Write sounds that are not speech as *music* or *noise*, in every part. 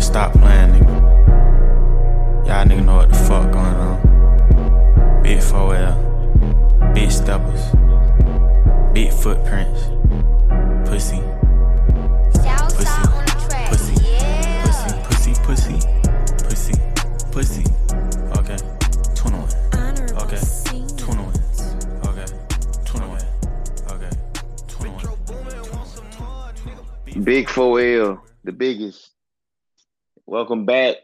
niggas stop playing, nigga. Y'all niggas know what the fuck going on. Big 4L, big steppers, big footprints, pussy. Pussy, pussy, pussy, pussy, pussy, pussy. Okay, 21. Okay, 21. Okay, 21. Okay, 21. Big 4L, the biggest. Welcome back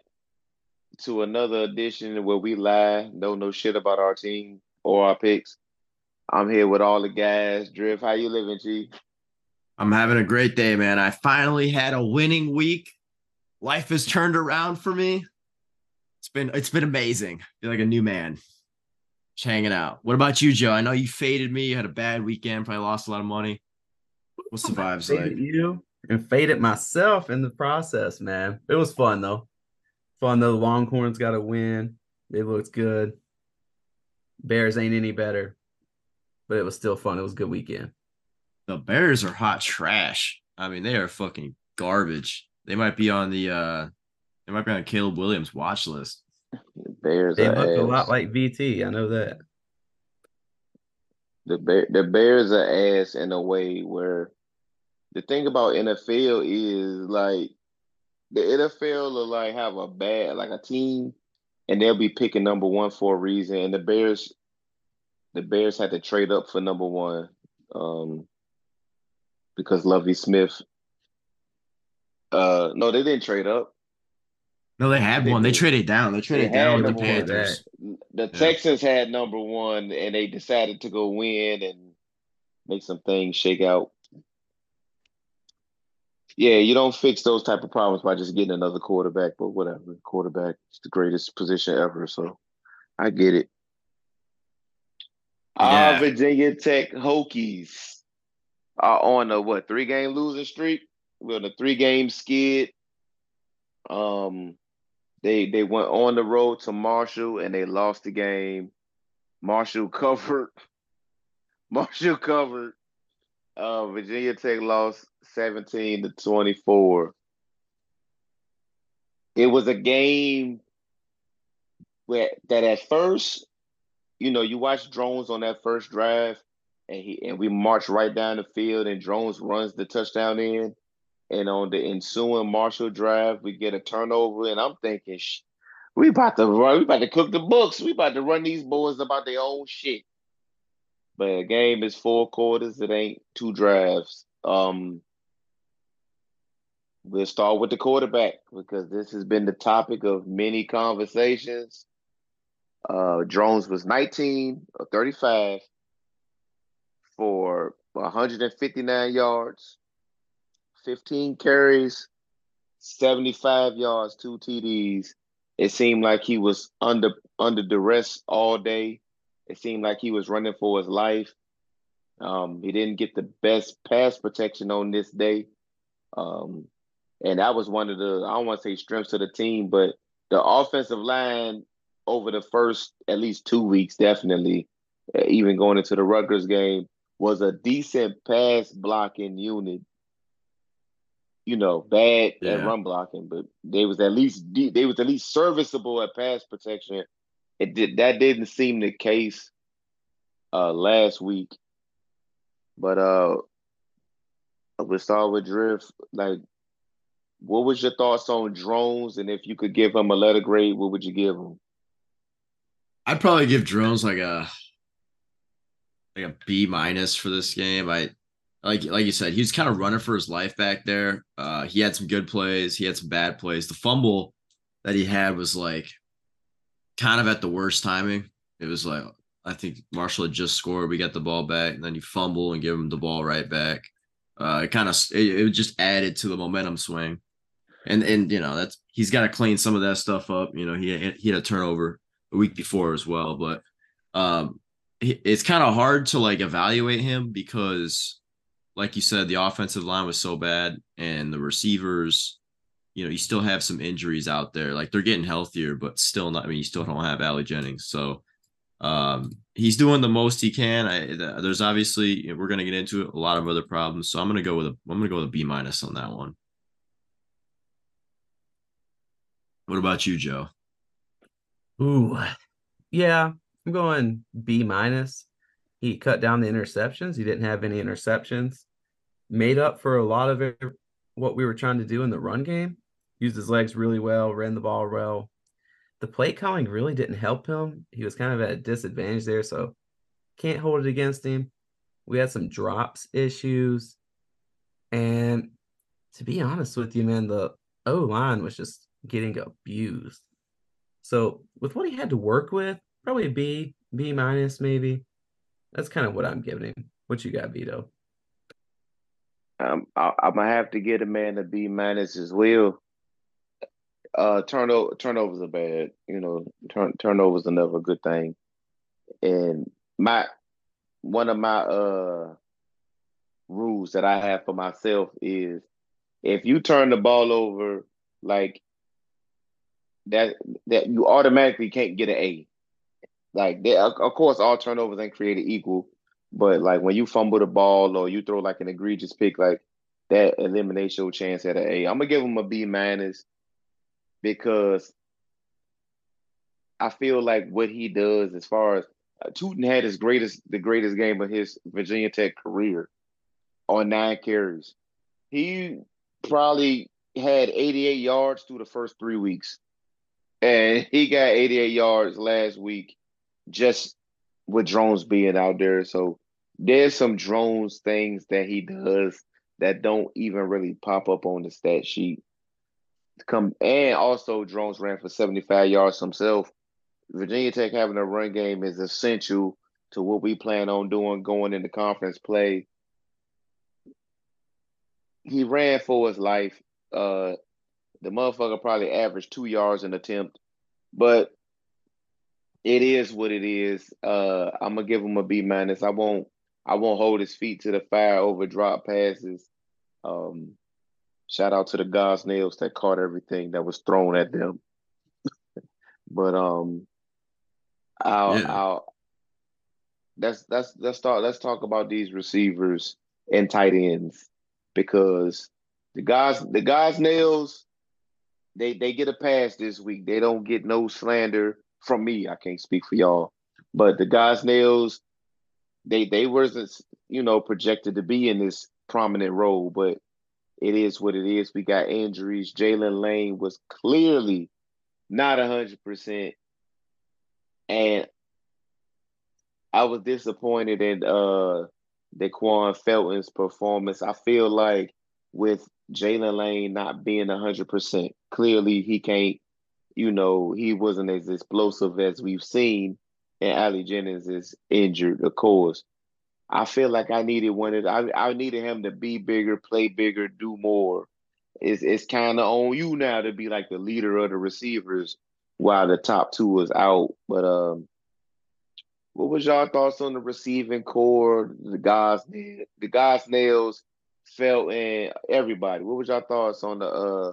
to another edition where we lie, don't know shit about our team or our picks. I'm here with all the guys. Drift, how you living, Chief? I'm having a great day, man. I finally had a winning week. Life has turned around for me. It's been it's been amazing. feel like a new man. Just hanging out. What about you, Joe? I know you faded me. You had a bad weekend. Probably lost a lot of money. What's the oh, vibes like? You and faded myself in the process, man. It was fun though. Fun though. The Longhorns got a win. They looked good. Bears ain't any better, but it was still fun. It was a good weekend. The Bears are hot trash. I mean, they are fucking garbage. They might be on the uh they might be on Caleb Williams watch list. The Bears They are look a lot like VT. I know that. The Bear, the Bears are ass in a way where the thing about NFL is like the NFL will like have a bad like a team and they'll be picking number one for a reason. And the Bears the Bears had to trade up for number one. Um because Lovie Smith uh no they didn't trade up. No, they had They one. They traded down. They traded had down with the. Panthers. The Texans had number one and they decided to go win and make some things shake out. Yeah, you don't fix those type of problems by just getting another quarterback, but whatever. Quarterback is the greatest position ever, so I get it. Our Virginia Tech Hokies are on a what three game losing streak. We're on a three game skid. Um, they they went on the road to Marshall and they lost the game. Marshall covered. *laughs* Marshall covered. Uh, Virginia Tech lost 17 to 24. It was a game where that at first, you know, you watch drones on that first drive, and he and we march right down the field, and drones runs the touchdown in, and on the ensuing Marshall drive, we get a turnover, and I'm thinking, "Sh- we about to run, we about to cook the books, we about to run these boys about their own shit. But a game is four quarters, it ain't two drives. Um, we'll start with the quarterback because this has been the topic of many conversations. Uh, Drones was 19 or 35 for 159 yards, 15 carries, 75 yards, two TDs. It seemed like he was under under duress all day. It seemed like he was running for his life. Um, he didn't get the best pass protection on this day. Um, and that was one of the, I don't want to say strengths of the team, but the offensive line over the first at least two weeks, definitely, uh, even going into the Rutgers game, was a decent pass blocking unit. You know, bad at run blocking, but they was at least they was at least serviceable at pass protection. It did that didn't seem the case uh last week. But uh we'll start with Drift. Like what was your thoughts on drones? And if you could give him a letter grade, what would you give him? I'd probably give drones like a like a B minus for this game. I like like you said, he was kind of running for his life back there. Uh he had some good plays, he had some bad plays. The fumble that he had was like kind of at the worst timing. It was like I think Marshall had just scored, we got the ball back, and then you fumble and give him the ball right back. Uh it kind of it, it just added to the momentum swing. And and you know, that's he's got to clean some of that stuff up. You know, he he had a turnover a week before as well. But um, it's kind of hard to like evaluate him because, like you said, the offensive line was so bad, and the receivers, you know, you still have some injuries out there. Like they're getting healthier, but still not. I mean, you still don't have Ali Jennings, so um, he's doing the most he can. I, there's obviously we're gonna get into it, a lot of other problems, so I'm gonna go with a I'm gonna go with a B minus on that one. What about you, Joe? Ooh, yeah, I'm going B minus. He cut down the interceptions. He didn't have any interceptions. Made up for a lot of it, what we were trying to do in the run game. Used his legs really well, ran the ball well. The play calling really didn't help him. He was kind of at a disadvantage there, so can't hold it against him. We had some drops issues. And to be honest with you, man, the O line was just getting abused. So with what he had to work with, probably B, B minus maybe. That's kind of what I'm giving him. What you got, Vito? Um, I, I'm gonna have to get a man a B minus as well. Uh, turnover turnovers are bad. You know, turn turnovers are never a good thing. And my one of my uh rules that I have for myself is if you turn the ball over like that that you automatically can't get an A. Like they, of course all turnovers ain't created equal, but like when you fumble the ball or you throw like an egregious pick, like that eliminates your chance at an A. I'm gonna give him a B minus because I feel like what he does as far as uh, Tuten had his greatest the greatest game of his Virginia Tech career on nine carries. He probably had 88 yards through the first three weeks. And he got 88 yards last week just with drones being out there. So there's some drones things that he does that don't even really pop up on the stat sheet. Come and also drones ran for 75 yards himself. Virginia Tech having a run game is essential to what we plan on doing going into conference play. He ran for his life. Uh, the motherfucker probably averaged two yards an attempt, but it is what it is. Uh, I'm gonna give him a B minus. I won't. I won't hold his feet to the fire over drop passes. Um, shout out to the Gosnells that caught everything that was thrown at them. *laughs* but um, I'll, Yeah. I'll let's let's let's start let's talk about these receivers and tight ends because the guys the Gosnells they they get a pass this week. They don't get no slander from me. I can't speak for y'all. But the Gosnells they they wasn't you know projected to be in this prominent role, but it is what it is. We got injuries. Jaylin Lane was clearly not hundred percent. And I was disappointed in uh Daquan Felton's performance. I feel like with Jaylin Lane not being hundred percent, clearly he can't, you know, he wasn't as explosive as we've seen. And Ali Jennings is injured, of course. I feel like I needed one of I I needed him to be bigger, play bigger, do more. It's it's kind of on you now to be like the leader of the receivers while the top two is out. But um what was y'all thoughts on the receiving corps, the guys, the Gosnells, felt and everybody? What was y'all thoughts on the uh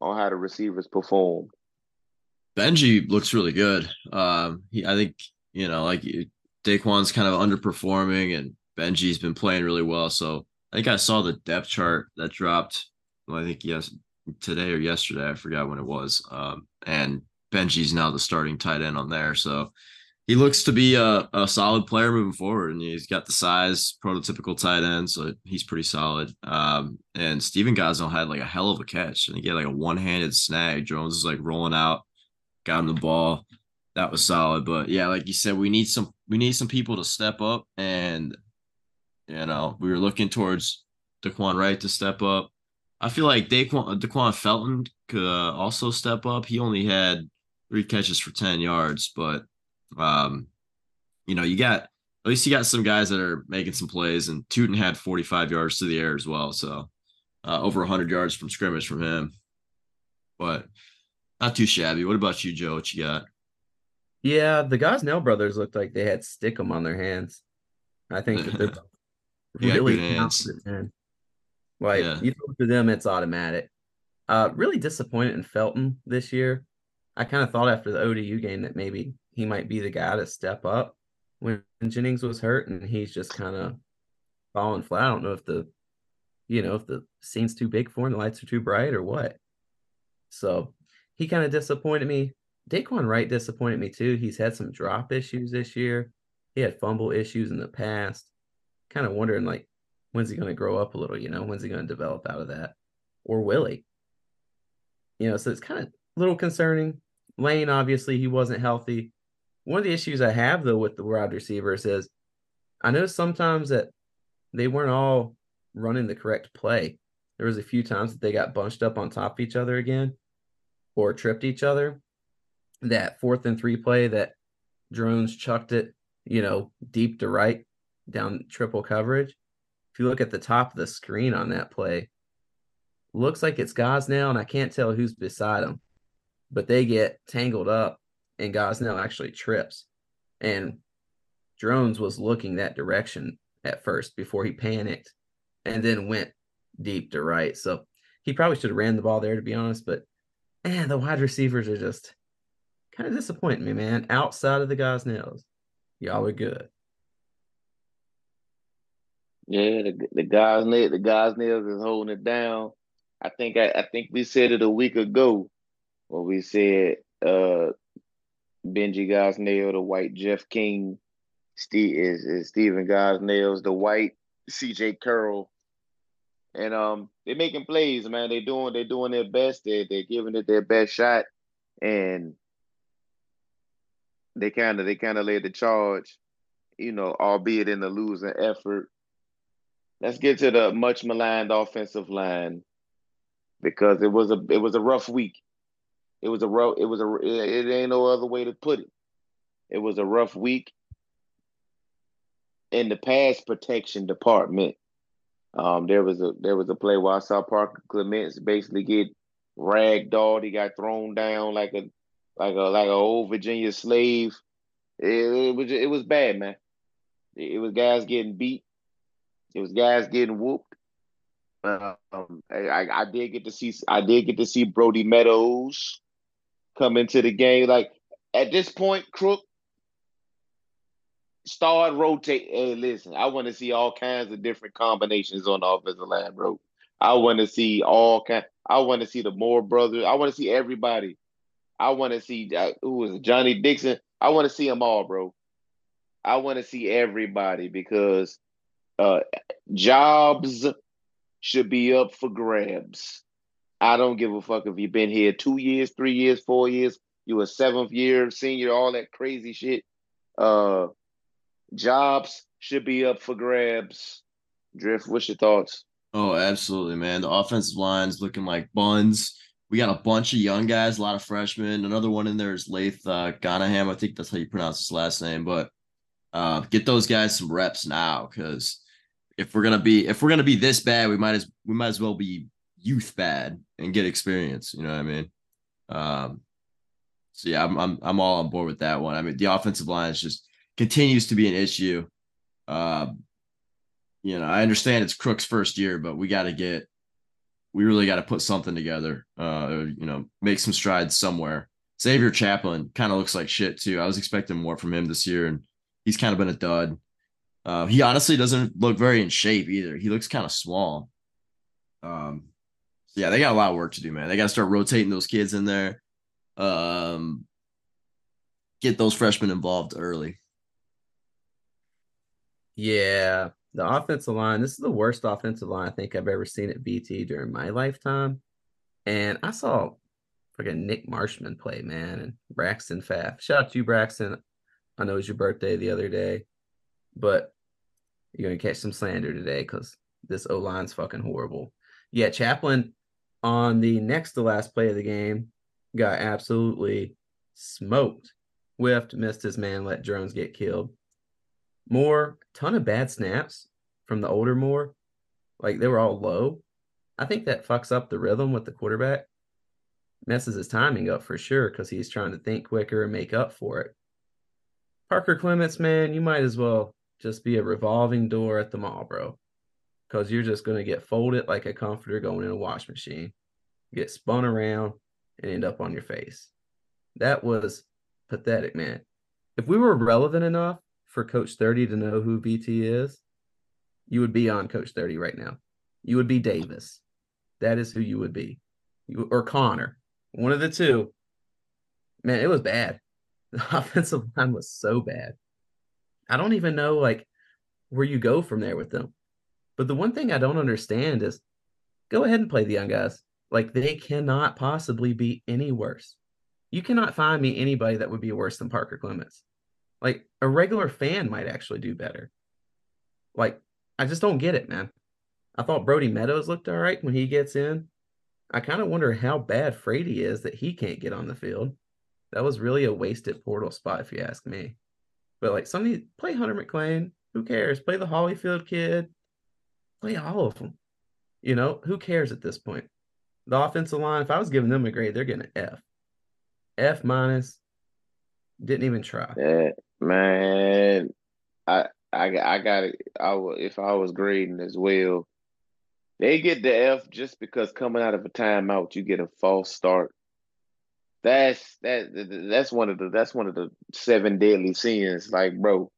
on how the receivers performed? Benji looks really good. Um, he, I think you know, like Daquan's kind of underperforming, and Benji's been playing really well. So I think I saw the depth chart that dropped. Well, I think yes, today or yesterday. I forgot when it was. Um, and Benji's now the starting tight end on there. So he looks to be a, a solid player moving forward, and he's got the size, prototypical tight end, so he's pretty solid. Um, and Stephen Gosnell had like a hell of a catch, and he get like a one-handed snag. Jones is like rolling out, got him the ball. That was solid, but yeah, like you said, we need some we need some people to step up, and you know we were looking towards Daquan Wright to step up. I feel like Daquan Daquan Felton could uh, also step up. He only had three catches for ten yards, but um, you know, you got at least you got some guys that are making some plays, and Tuten had 45 yards to the air as well, so uh, over 100 yards from scrimmage from him. But not too shabby. What about you, Joe? What you got? Yeah, the Gosnell brothers looked like they had stickum on their hands. I think that they're *laughs* really hands. man. Like Yeah. you throw to them, it's automatic. Uh, really disappointed in Felton this year. I kind of thought after the ODU game that maybe he might be the guy to step up when Jennings was hurt, and he's just kind of falling flat. I don't know if the, you know, if the scene's too big for him, the lights are too bright, or what. So he kind of disappointed me. Daquan Wright disappointed me too. He's had some drop issues this year. He had fumble issues in the past. Kind of wondering like when's he going to grow up a little, you know, when's he going to develop out of that? Or will he? You know, so it's kind of a little concerning. Lane, obviously, he wasn't healthy. One of the issues I have though with the wide receivers is I know sometimes that they weren't all running the correct play. There was a few times that they got bunched up on top of each other again or tripped each other. That fourth and three play that drones chucked it, you know, deep to right down triple coverage. If you look at the top of the screen on that play, looks like it's Gosnell, and I can't tell who's beside him, but they get tangled up, and Gosnell actually trips. And Drones was looking that direction at first before he panicked and then went deep to right. So he probably should have ran the ball there, to be honest. But man, the wide receivers are just kind of disappointing me, man. Outside of the Gosnells, y'all are good. Yeah, the, the guys the Gosnells is holding it down. I think I, I think we said it a week ago when we said uh Benji Gosnell, the white Jeff King, Steve is, is Stephen Gosnell's the white CJ Curl. And um they're making plays, man. They're doing they're doing their best. They they're giving it their best shot. And they kind of they kind of led the charge, you know, albeit in the losing effort. Let's get to the much maligned offensive line because it was a it was a rough week. It was a rough it was a it ain't no other way to put it. It was a rough week in the pass protection department. Um, there was a there was a play where I saw Parker Clements basically get ragdolled. He got thrown down like a like a like a old Virginia slave. It, it was it was bad, man. It, it was guys getting beat. It was guys getting whooped. Um, I, I did get to see I did get to see Brody Meadows come into the game. Like at this point, Crook start rotate. Hey, listen, I want to see all kinds of different combinations on the offensive line, bro. I want to see all kind. I want to see the Moore brothers. I want to see everybody. I want to see uh, who was Johnny Dixon. I want to see them all, bro. I want to see everybody because uh, jobs should be up for grabs. I don't give a fuck if you've been here two years, three years, four years. You a seventh year senior, all that crazy shit. Uh, jobs should be up for grabs. Drift, what's your thoughts? Oh, absolutely, man. The offensive line's looking like buns. We got a bunch of young guys, a lot of freshmen. Another one in there is Laith uh, Ganaham. I think that's how you pronounce his last name. But uh, get those guys some reps now, because if we're gonna be if we're gonna be this bad, we might as we might as well be youth bad and get experience. You know what I mean? Um, so yeah, I'm I'm I'm all on board with that one. I mean, the offensive line is just continues to be an issue. Uh, you know, I understand it's Crook's first year, but we got to get, we really got to put something together. Uh, you know, make some strides somewhere. Xavier Chaplin kind of looks like shit too. I was expecting more from him this year, and he's kind of been a dud. Uh, he honestly doesn't look very in shape either. He looks kind of small. Um, yeah, they got a lot of work to do, man. They got to start rotating those kids in there. Um, get those freshmen involved early. Yeah, the offensive line. This is the worst offensive line I think I've ever seen at VT during my lifetime. And I saw freaking Nick Marshman play, man, and Braxton Pfaff. Shout out to you, Braxton. I know it was your birthday the other day, but you're gonna catch some slander today because this O line's fucking horrible. Yeah, Chaplin on the next to last play of the game got absolutely smoked. Whiffed, missed his man, let drones get killed. Moore, ton of bad snaps from the older Moore. Like they were all low. I think that fucks up the rhythm with the quarterback. Messes his timing up for sure because he's trying to think quicker and make up for it. Parker Clements, man, you might as well just be a revolving door at the mall, bro. Because you're just going to get folded like a comforter going in a wash machine, get spun around, and end up on your face. That was pathetic, man. If we were relevant enough for Coach 30 to know who VT is, you would be on Coach 30 right now. You would be Davis. That is who you would be. You, or Connor, One of the two. Man, it was bad. *laughs* The offensive line was so bad. I don't even know like where you go from there with them. But the one thing I don't understand is go ahead and play the young guys. Like they cannot possibly be any worse. You cannot find me anybody that would be worse than Parker Clements. Like a regular fan might actually do better. Like I just don't get it, man. I thought Brody Meadows looked all right when he gets in. I kind of wonder how bad Frady is that he can't get on the field. That was really a wasted portal spot, if you ask me. But like somebody play Hunter McClain. Who cares? Play the Holyfield kid. Play all of them. You know, who cares at this point? The offensive line, if I was giving them a grade, they're getting an F. F minus. Didn't even try. Yeah, man. I I I got it. I if I was grading as well. They get the F just because coming out of a timeout, you get a false start. That's that that's one of the that's one of the seven deadly sins. Like, bro,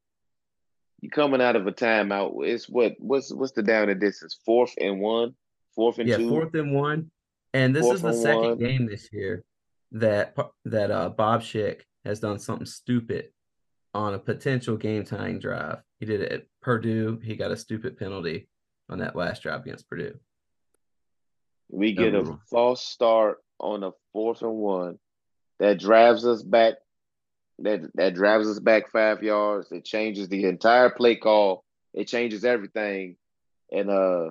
you coming out of a timeout. It's what what's what's the down and distance? Fourth and one, fourth and yeah, two. fourth and one. And this Fourth is the second one. game this year that that uh, Bob Schick has done something stupid on a potential game tying drive. He did it at Purdue. He got a stupid penalty on that last drive against Purdue. We get a false start on a fourth and one that drives us back. That that drives us back five yards. It changes the entire play call. It changes everything, and uh,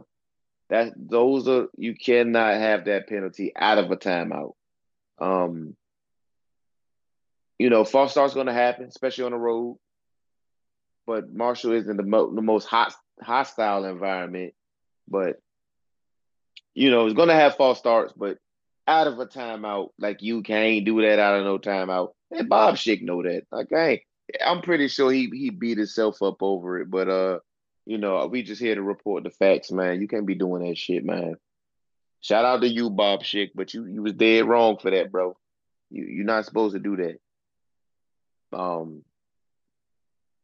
that those are you cannot have that penalty out of a timeout. Um, you know, false start's going to happen, especially on the road. But Marshall is in the, mo- the most hot hostile environment, but you know, it's going to have false starts, but out of a timeout, like you can't do that out of no timeout. And Bob Schick know that. Like, I I'm pretty sure he he beat himself up over it. But uh, you know, we just here to report the facts, man. You can't be doing that shit, man. Shout out to you, Bob Schick, but you you was dead wrong for that, bro. You you're not supposed to do that. Um,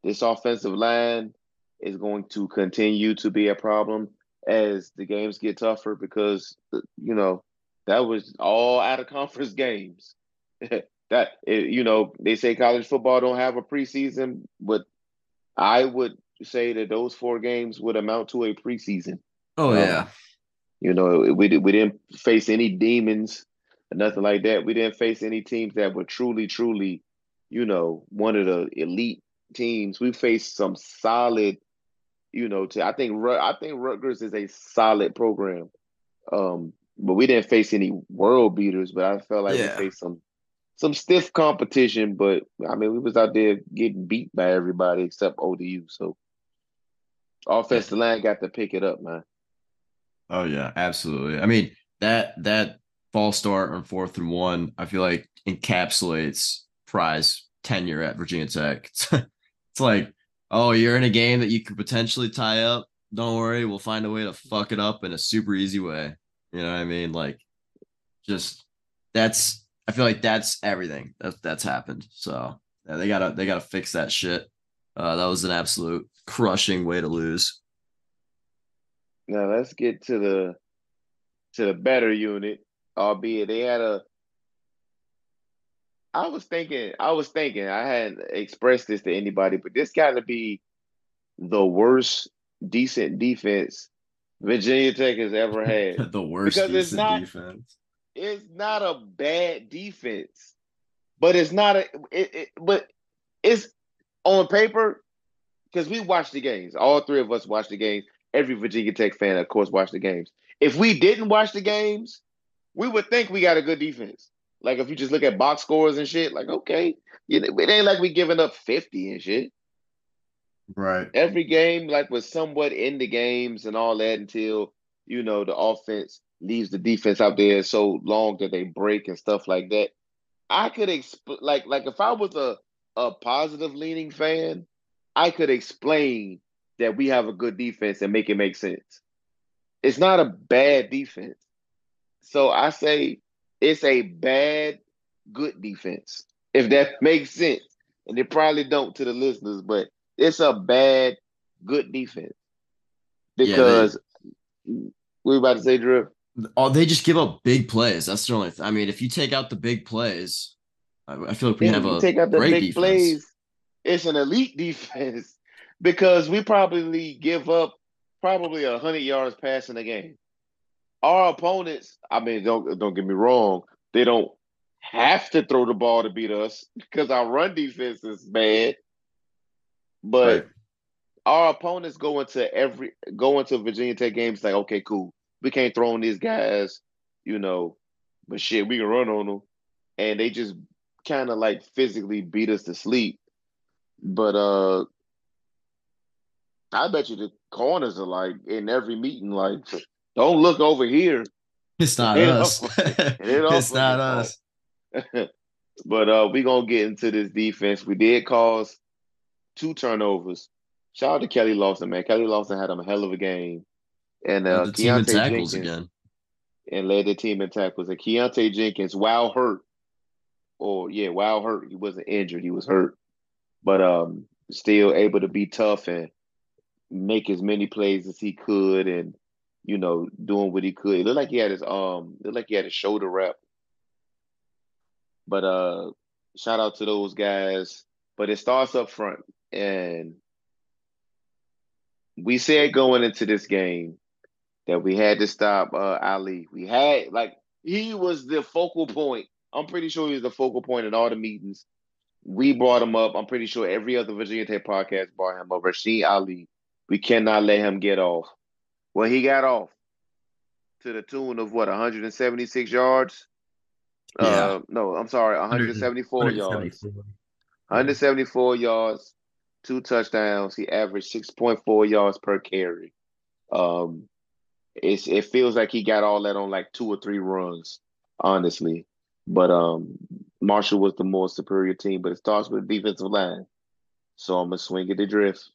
this offensive line is going to continue to be a problem as the games get tougher because you know that was all out of conference games. *laughs* that you know they say college football don't have a preseason, but I would say that those four games would amount to a preseason. Oh Um, yeah. You know, we we didn't face any demons, or nothing like that. We didn't face any teams that were truly, truly, you know, one of the elite teams. We faced some solid, you know. To I think I think Rutgers is a solid program, um, but we didn't face any world beaters. But I felt like Yeah. we faced some some stiff competition. But I mean, we was out there getting beat by everybody except ODU. So offensive line got to pick it up, man. Oh yeah, absolutely. I mean that that false start on fourth and one, I feel like encapsulates Pry's tenure at Virginia Tech. *laughs* It's like, oh, you're in a game that you could potentially tie up. Don't worry, we'll find a way to fuck it up in a super easy way. You know what I mean? Like, just that's. I feel like that's everything that that's happened. So yeah, they gotta they gotta fix that shit. Uh, that was an absolute crushing way to lose. Now let's get to the to the better unit, albeit they had a I was thinking I was thinking I hadn't expressed this to anybody, but this gotta be the worst decent defense Virginia Tech has ever *laughs* had. the worst Because it's not- defense. it's not a bad defense, but it's not a it, it but it's on paper because we watch the games. All three of us watch the games. Every Virginia Tech fan, of course, watch the games. If we didn't watch the games, we would think we got a good defense. Like if you just look at box scores and shit, like okay, it ain't like we giving up fifty and shit. Right. Every game like was somewhat in the games and all that until you know the offense leaves the defense out there so long that they break and stuff like that. I could exp- like like if I was a a positive leaning fan, I could explain that we have a good defense and make it make sense. It's not a bad defense. So I say it's a bad good defense. If that *laughs* makes sense. And it probably don't to the listeners, but it's a bad good defense. Yeah, Because we about to say Drew. Oh, they just give up big plays. That's the only. Th- I mean, if you take out the big plays, I, I feel like we Yeah, have a take out the great big defense. plays, it's an elite *laughs* defense because we probably give up probably a hundred yards passing a game. Our opponents, I mean, don't don't get me wrong, they don't have to throw the ball to beat us because our run defense is bad. But Right. our opponents go into every go into Virginia Tech games like, okay, cool, we can't throw on these guys, you know, but shit, we can run on them, and they just kind of like physically beat us to sleep. But uh, I bet you the corners are like in every meeting, like, don't look over here. It's not *laughs* *laughs* It *laughs* us. it it's not us. but uh, we gonna get into this defense. We did cause two turnovers. Shout out to Keli Lawson, man. Keli Lawson had him a hell of a game, and uh, Led the team in Keonta tackles Jenkins again. and led the team in tackles. And Keonta Jenkins, while hurt, or yeah, while hurt, he wasn't injured, he was hurt, but um, still able to be tough and make as many plays as he could, and you know, doing what he could. It looked like he had his um, looked like he had his shoulder wrap. But uh, shout out to those guys. But it starts up front, and we said going into this game that we had to stop uh, Ali. We had like he was the focal point. I'm pretty sure he was the focal point in all the meetings. We brought him up. I'm pretty sure every other Virginia Tech podcast brought him up. Rasheen Ali. We cannot let him get off. Well, he got off to the tune of what 176 yards. Yeah. Uh, no, I'm sorry, 174 yards. 174. 174 yards, two touchdowns. He averaged 6.4 yards per carry. Um, it's it feels like he got all that on like two or three runs, honestly. But um, Marshall was the more superior team. But it starts with the defensive line, so I'm gonna swing it to drift.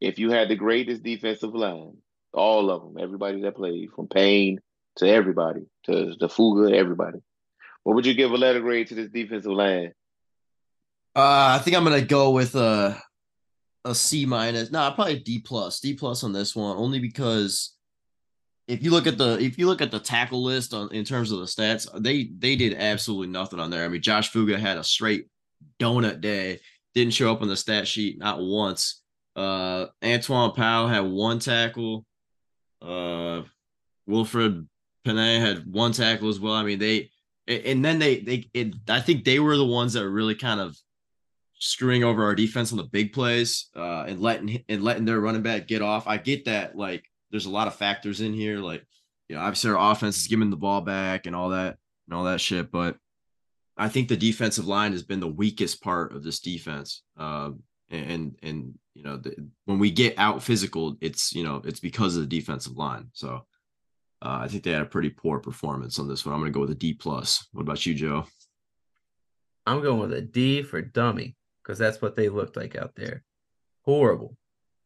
If you had the greatest defensive line, all of them, everybody that played, from Payne to everybody to the Fuga, everybody, what would you give a letter grade to this defensive line? Uh, I think I'm gonna go with a a C minus. No, I probably D plus. D plus on this one, only because if you look at the if you look at the tackle list on in terms of the stats, they they did absolutely nothing on there. I mean, Josh Fuga had a straight donut day. Didn't show up on the stat sheet not once. Uh, Antwaun Powell had one tackle. Uh, Wilfried Pene had one tackle as well. I mean, they and then they they it, I think they were the ones that really kind of screwing over our defense on the big plays uh, and letting and letting their running back get off. I get that like there's a lot of factors in here, like you know, obviously our offense is giving the ball back and all that and all that shit, but I think the defensive line has been the weakest part of this defense. Um, and and you know the, when we get out physical, it's you know it's because of the defensive line. So uh, I think they had a pretty poor performance on this one. I'm going to go with a D plus. What about you, Joe? I'm going with a D for dummy because that's what they looked like out there. Horrible.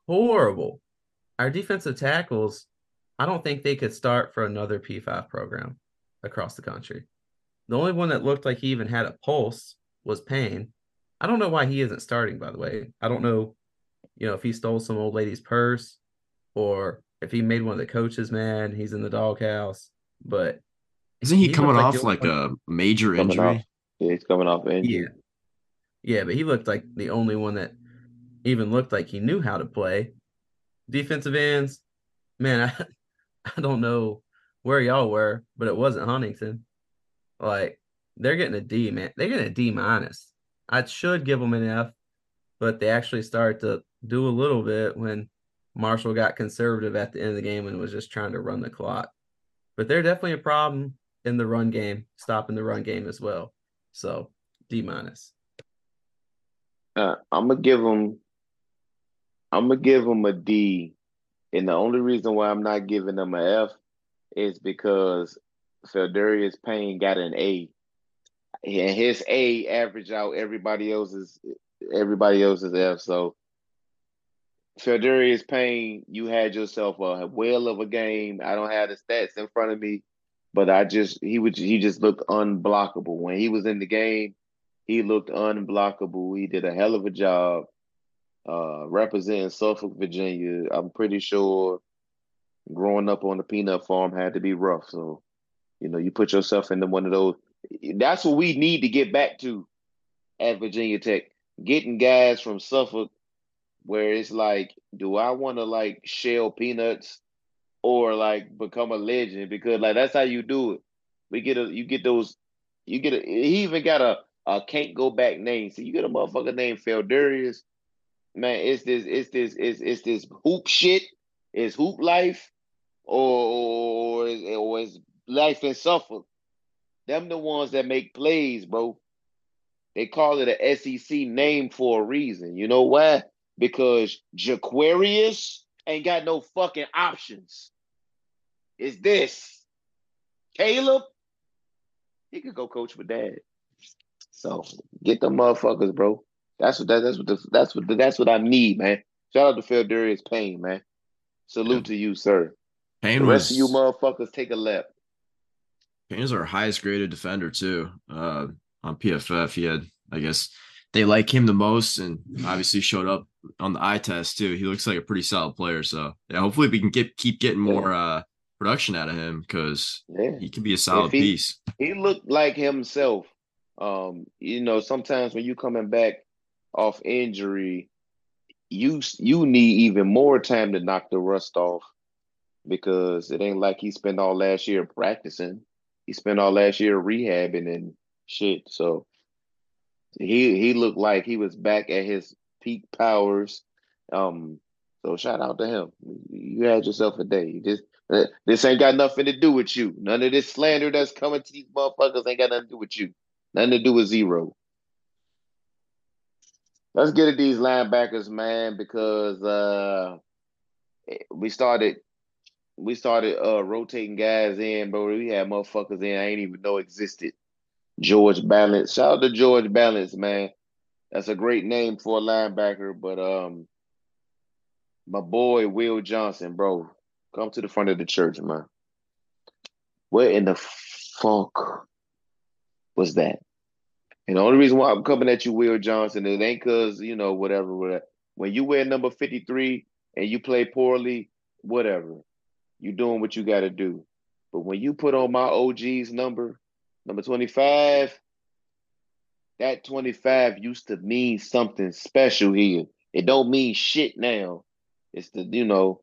Horrible. Our defensive tackles, I don't think they could start for another P5 program across the country. The only one that looked like he even had a pulse was Payne. I don't know why he isn't starting, by the way. I don't know, you know, if he stole some old lady's purse or if he made one of the coaches mad, he's in the doghouse. But Isn't he, He coming looked like off like a major injury? off. Yeah, he's coming off injury. Yeah. Yeah, but he looked like the only one that even looked like he knew how to play. Defensive ends, man, I, *laughs* I don't know where y'all were, but it wasn't Huntington. Like they're getting a D, man. They're getting a D minus. I should give them an F, but they actually started to do a little bit when Marshall got conservative at the end of the game and was just trying to run the clock. But they're definitely a problem in the run game, stopping the run game as well. So D minus. Uh, I'm gonna give him. I'm gonna give him a D, and the only reason why I'm not giving him a F is because Feldarius Payne got an A, and his A averaged out everybody else's everybody else's F. So Feldarius Payne, you had yourself a whale of a game. I don't have the stats in front of me, but I just he would he just looked unblockable when he was in the game. He looked unblockable. He did a hell of a job uh, representing Suffolk, Virginia. I'm pretty sure growing up on the peanut farm had to be rough. So, you know, you put yourself into one of those. That's what we need to get back to at Virginia Tech. Getting guys from Suffolk where it's like, do I want to like shell peanuts or like become a legend? Because like that's how you do it. We get a you get those you get a he even got a a can't go back name. So you get a motherfucker named Feldarius. Man, it's this it's this it's it's this hoop shit. It's hoop life or or, or life in Suffolk. Them the ones that make plays, bro. They call it a SEC name for a reason. You know why? Because Jaquarius ain't got no fucking options. It's this. Caleb, he could go coach with dad. So get the motherfuckers, bro. That's what that, that's what the, that's what the, that's what I need, man. Shout out to Feldarius Payne, man. Salute to you, sir. Payne The rest was of you motherfuckers take a lap. Payne is our highest graded defender too. Uh, on PFF, he had, I guess, they like him the most, and obviously showed up on the eye test too. He looks like a pretty solid player. So yeah, hopefully we can get keep getting more uh production out of him because Yeah. he can be a solid he- piece. he looked like himself. Um, you know, sometimes when you coming back off injury, you you need even more time to knock the rust off because it ain't like he spent all last year practicing. He spent all last year rehabbing and shit. So he he looked like he was back at his peak powers. Um, so shout out to him. You had yourself a day. Just uh, this ain't got nothing to do with you. None of this slander that's coming to these motherfuckers ain't got nothing to do with you. Nothing to do with zero. Let's get at these linebackers, man, because uh we started we started uh rotating guys in, bro. We had motherfuckers in I ain't even know existed. George Balance. Shout out to George Balance, man. That's a great name for a linebacker, but um my boy Will Johnson, bro. Come to the front of the church, man. Where in the fuck was that? And the only reason why I'm coming at you, Will Johnson, it ain't cause, you know, whatever, whatever. When you wear number 53 and you play poorly, whatever. You're doing what you gotta do. But when you put on my OG's number, number 25, that 25 used to mean something special here. It don't mean shit now. It's the, you know,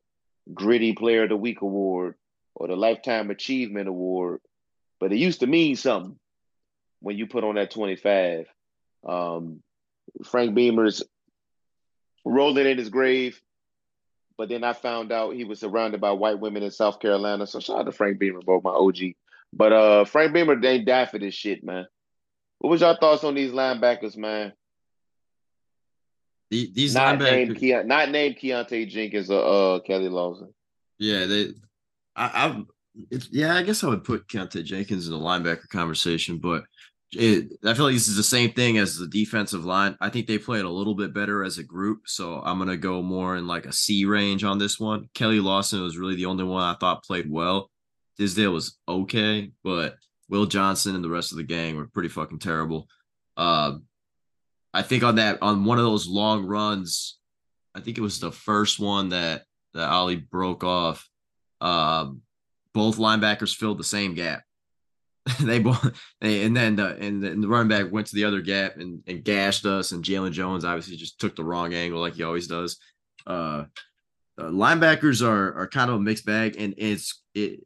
gritty player of the week award or the lifetime achievement award. But it used to mean something when you put on that 25. Um, Frank Beamer's rolling in his grave, but then I found out he was surrounded by white women in South Carolina. So shout out to Frank Beamer, bro, my OG. But uh Frank Beamer ain't die for this shit, man. What was your thoughts on these linebackers, man? The- These not named linebackers, Keon, not named Keonta Jenkins or uh Keli Lawson. yeah, they, I, I, it's, yeah, I guess I would put Keonta Jenkins in the linebacker conversation, but it, I feel like this is the same thing as the defensive line. I think they played a little bit better as a group, so I'm gonna go more in like a C range on this one. Keli Lawson was really the only one I thought played well. Tisdale was okay, but Will Johnson and the rest of the gang were pretty fucking terrible. Um, I think on that on one of those long runs, I think it was the first one that that Ali broke off. Um, both linebackers filled the same gap. *laughs* they both, and then the and the, and the running back went to the other gap and, and gashed us. And Jalen Jones obviously just took the wrong angle like he always does. Uh, uh, linebackers are are kind of a mixed bag, and it's it.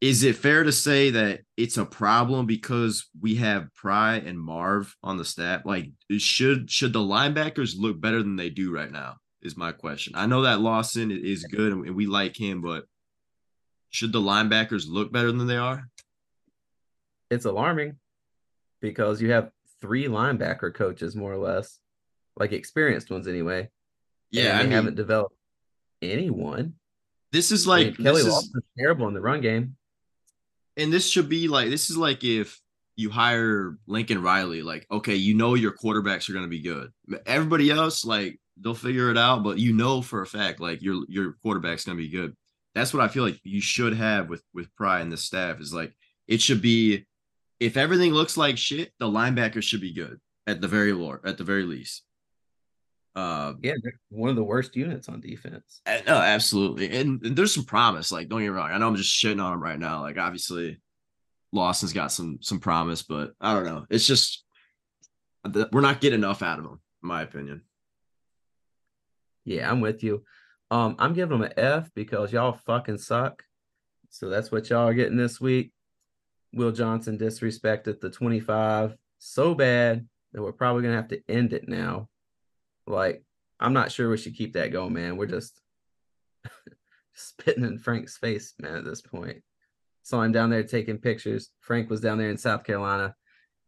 Is it fair to say that it's a problem because we have Pry and Marv on the staff? Like, should should the linebackers look better than they do right now? Is my question. I know that Lawson is good and we like him, but should the linebackers look better than they are? It's alarming because you have three linebacker coaches, more or less, like experienced ones anyway. Yeah, and I they mean, haven't developed anyone. this is I like mean, Keli this is, Lawson's terrible in the run game. and this should be like this is like if you hire Lincoln Riley, like okay, you know your quarterbacks are going to be good. Everybody else, like they'll figure it out, but you know for a fact, like your your quarterback's going to be good. That's what I feel like you should have with with Pry and the staff is like it should be. If everything looks like shit, the linebackers should be good at the very low, at the very least. Uh, Yeah, one of the worst units on defense. Uh, No, absolutely. And, and there's some promise. Like, don't get me wrong. I know I'm just shitting on him right now. Like, obviously, Lawson's got some some promise, but I don't know. It's just we're not getting enough out of him, in my opinion. Yeah, I'm with you. Um, I'm giving them an F because y'all fucking suck. So that's what y'all are getting this week. Will Johnson disrespected the 25 so bad that we're probably gonna have to end it now. Like, I'm not sure we should keep that going, man. We're just *laughs* spitting in Frank's face, man, at this point. Saw him down there taking pictures. Frank was down there in South Carolina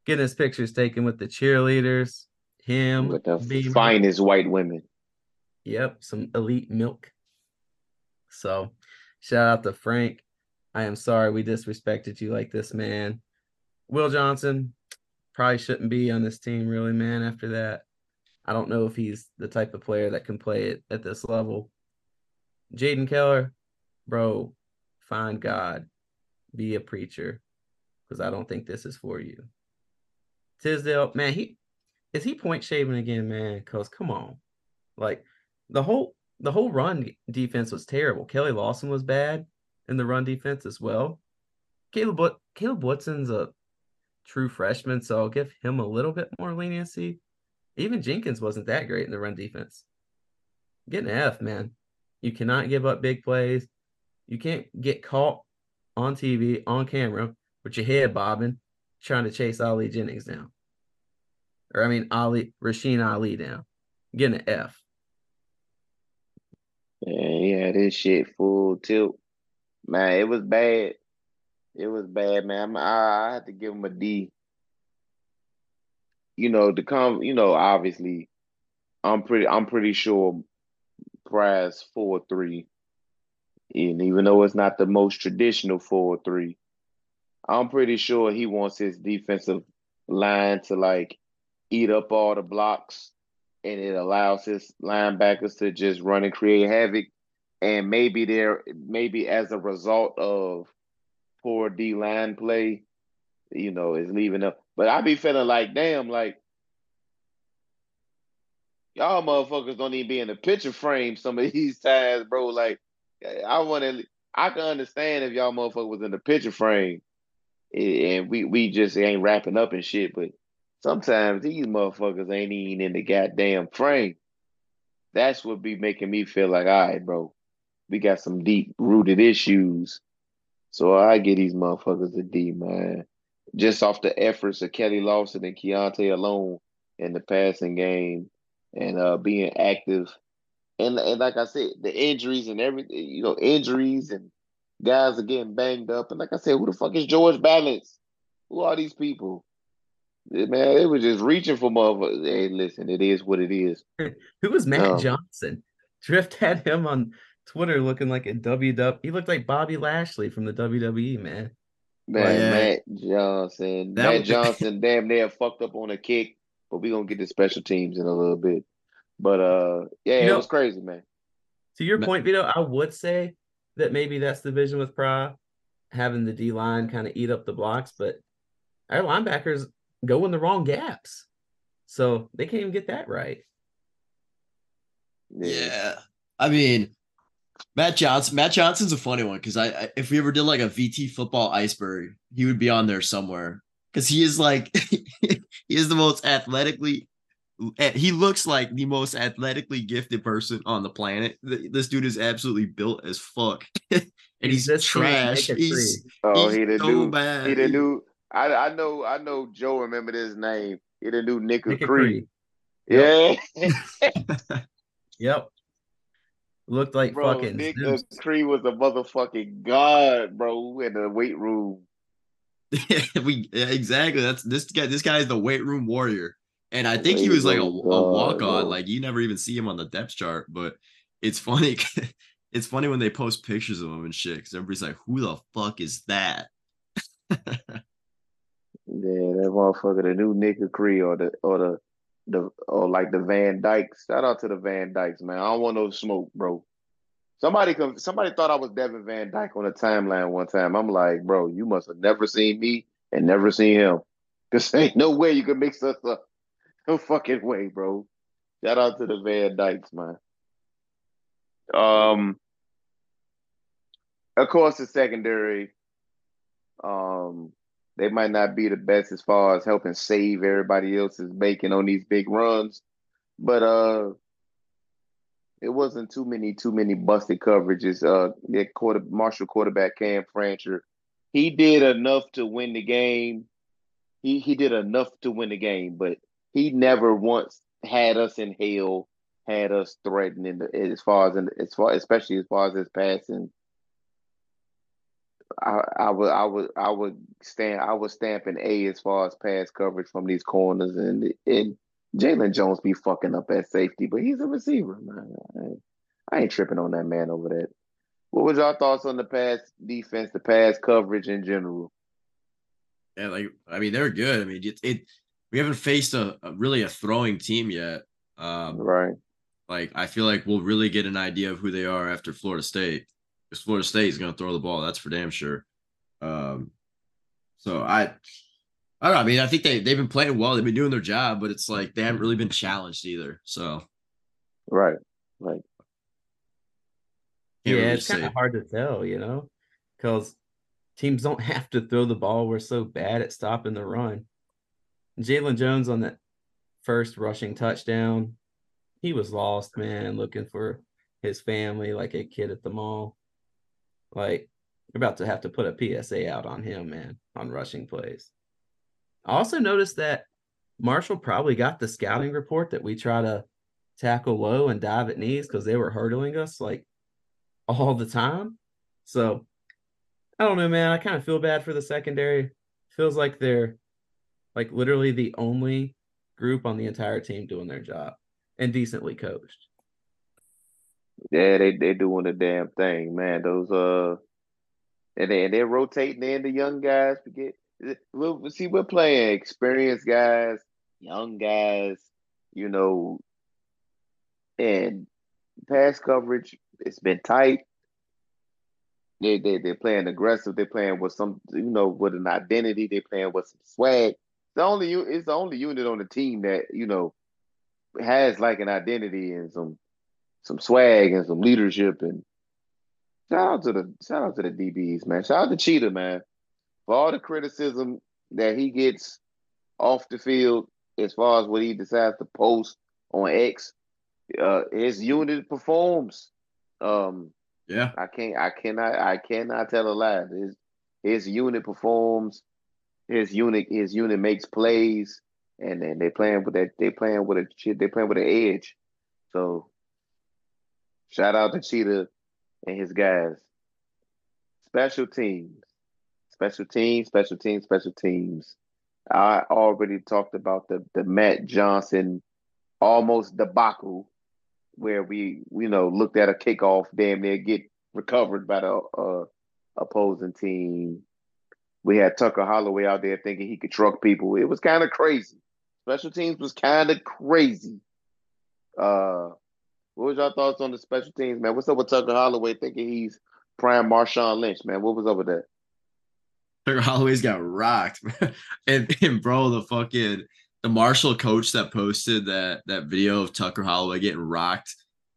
getting his pictures taken with the cheerleaders, him, With the Beamer. finest white women. Yep, some elite milk. So, shout out to Frank. I am sorry we disrespected you like this, man. Will Johnson probably shouldn't be on this team, really, man. After that, I don't know if he's the type of player that can play it at this level. Jaden Keller, bro, find God, be a preacher, because I don't think this is for you. Tisdale, man, he is he point shaving again, man? Because come on, like the whole the whole run defense was terrible. Keli Lawson was bad in the run defense as well. Caleb Caleb Woodson's a true freshman, so I'll give him a little bit more leniency. Even Jenkins wasn't that great in the run defense. Get an F, man. You cannot give up big plays. You can't get caught on TV, on camera, with your head bobbing, trying to chase Ali Jennings down. Or I mean Ali Rasheen Ali down. Get an F. Yeah, yeah, this shit full tilt. Man, it was bad. It was bad, man. I, I had to give him a D. You know, to come, you know, obviously, I'm pretty, I'm pretty sure Pry's four three, and even though it's not the most traditional four three, I'm pretty sure he wants his defensive line to like eat up all the blocks, and it allows his linebackers to just run and create havoc. And maybe there, maybe as a result of poor D line play, you know, is leaving up. But I be feeling like, damn, like y'all motherfuckers don't even be in the picture frame some of *laughs* these times, bro. Like, I want to, I can understand if y'all motherfuckers was in the picture frame, and we we just ain't wrapping up and shit. But sometimes these motherfuckers ain't even in the goddamn frame. That's what be making me feel like, all right, bro, we got some deep rooted issues. So I get these motherfuckers a D, man. Just off the efforts of Keli Lawson and Keonta alone in the passing game and uh being active. And and like I said, the injuries and everything, you know, injuries and guys are getting banged up. And like I said, who the fuck is George Balance? Who are these people? Man, it was just reaching for motherfuckers. Hey, listen, it is what it is. *laughs* Who was Matt Um, Johnson? Drift had him on Twitter looking like a WW. He looked like Bobby Lashley from the WWE, man. Man, yeah. Matt Johnson. That Matt was- *laughs* Johnson damn near fucked up on a kick, but we're gonna get to special teams in a little bit. But uh yeah, You it know- was crazy, man. To your Ma- point, Vito, I would say that maybe that's the vision with Pry, having the D line kind of eat up the blocks, but our linebackers go in the wrong gaps. So they can't even get that right. Yeah. I mean, Matt Johnson. Matt Johnson's a funny one because I, I, if we ever did like a VT football iceberg, he would be on there somewhere because he is like, *laughs* he is the most athletically. eh, He looks like the most athletically gifted person on the planet. This dude is absolutely built as fuck, *laughs* and he's, just can't trash. He's. Oh, he's he the so dude. bad. He the dude. I I know I know Joe remembered his name. He the new Nick Nick Creed. Cree. Yeah. Yep. Looked like bro, fucking Nick Zeus. Cree was a motherfucking god, bro, in the weight room. Yeah, *laughs* we yeah, exactly. That's this guy. This guy is the weight room warrior, and I think he was like a, a walk on. Like you never even see him on the depth chart, but it's funny. *laughs* it's funny when they post pictures of him and shit because everybody's like, "Who the fuck is that?" *laughs* Yeah, that motherfucker, the new Nick Cree or the or the the or like the Van Dykes. Shout out to the Van Dykes, man. I don't want no smoke, bro. Somebody somebody thought I was Devin Van Dyke on the timeline one time. I'm like, bro, you must have never seen me and never seen him. *laughs* Cause ain't no way you can mix us up. No fucking way, bro. Shout out to the Van Dykes, man. Um, of course, the secondary. Um, they might not be the best as far as helping save everybody else's bacon on these big runs, but uh, it wasn't too many too many busted coverages. Uh, the quarter Marshall quarterback Cam Fancher, he did enough to win the game. He he did enough to win the game, but he never once had us in hell, had us threatening the, as far as in, as far especially as far as his passing. I, I would I would I would stand I would stamp an A as far as pass coverage from these corners and and Jalen Jones be fucking up at safety, but he's a receiver, man. I ain't, I ain't tripping on that man over that. What was your thoughts on the pass defense, the pass coverage in general? Yeah, like I mean, they're good. I mean, it, it we haven't faced a, a, really a throwing team yet. Um, right. Like I feel like we'll really get an idea of who they are after Florida State, because Florida State is going to throw the ball. That's for damn sure. Um, so I I don't know. I mean, I think they they've been playing well. They've been doing their job, but it's like they haven't really been challenged either. So, right, right. Can't yeah, really it's kind of hard to tell, you know, because teams don't *laughs* have to throw the ball. We're so bad at stopping the run. Jalen Jones on that first rushing touchdown, he was lost, man, looking for his family like a kid at the mall. Like, we're about to have to put a PSA out on him, man, on rushing plays. I also noticed that Marshall probably got the scouting report that we try to tackle low and dive at knees because they were hurdling us like all the time. So I don't know, man. I kind of feel bad for the secondary. Feels like they're like literally the only group on the entire team doing their job and decently coached. Yeah, they they doing the damn thing, man. Those uh, and they and they're rotating in the young guys. Forget we'll see we're playing experienced guys, young guys, you know, and pass coverage. It's been tight. They they they're playing aggressive. They're playing with some, you know, with an identity. They're playing with some swag. The only it's the only unit on the team that you know has like an identity and some some swag and some leadership and shout out to the shout out to the DBs, man. Shout out to Cheetah, man for all the criticism that he gets off the field as far as what he decides to post on X, uh, his unit performs. Um, yeah, I can't, I cannot, I cannot tell a lie. His his unit performs. His unit, his unit makes plays, and then they playing with that. They playing with a shit. They playing with an edge. So, shout out to Cheetah and his guys. Special teams. Special teams, special teams, special teams. I already talked about the the Matt Johnson almost debacle where we you know looked at a kickoff damn near get recovered by the uh, opposing team. We had Tucker Holloway out there thinking he could truck people. It was kind of crazy. Special teams was kind of crazy. Uh, what was your thoughts on the special teams, man? What's up with Tucker Holloway thinking he's prime Marshawn Lynch, man? What was up with that? Tucker Holloway's got rocked. *laughs* and, and bro, the fucking the Marshall coach that posted that that video of Tucker Holloway getting rocked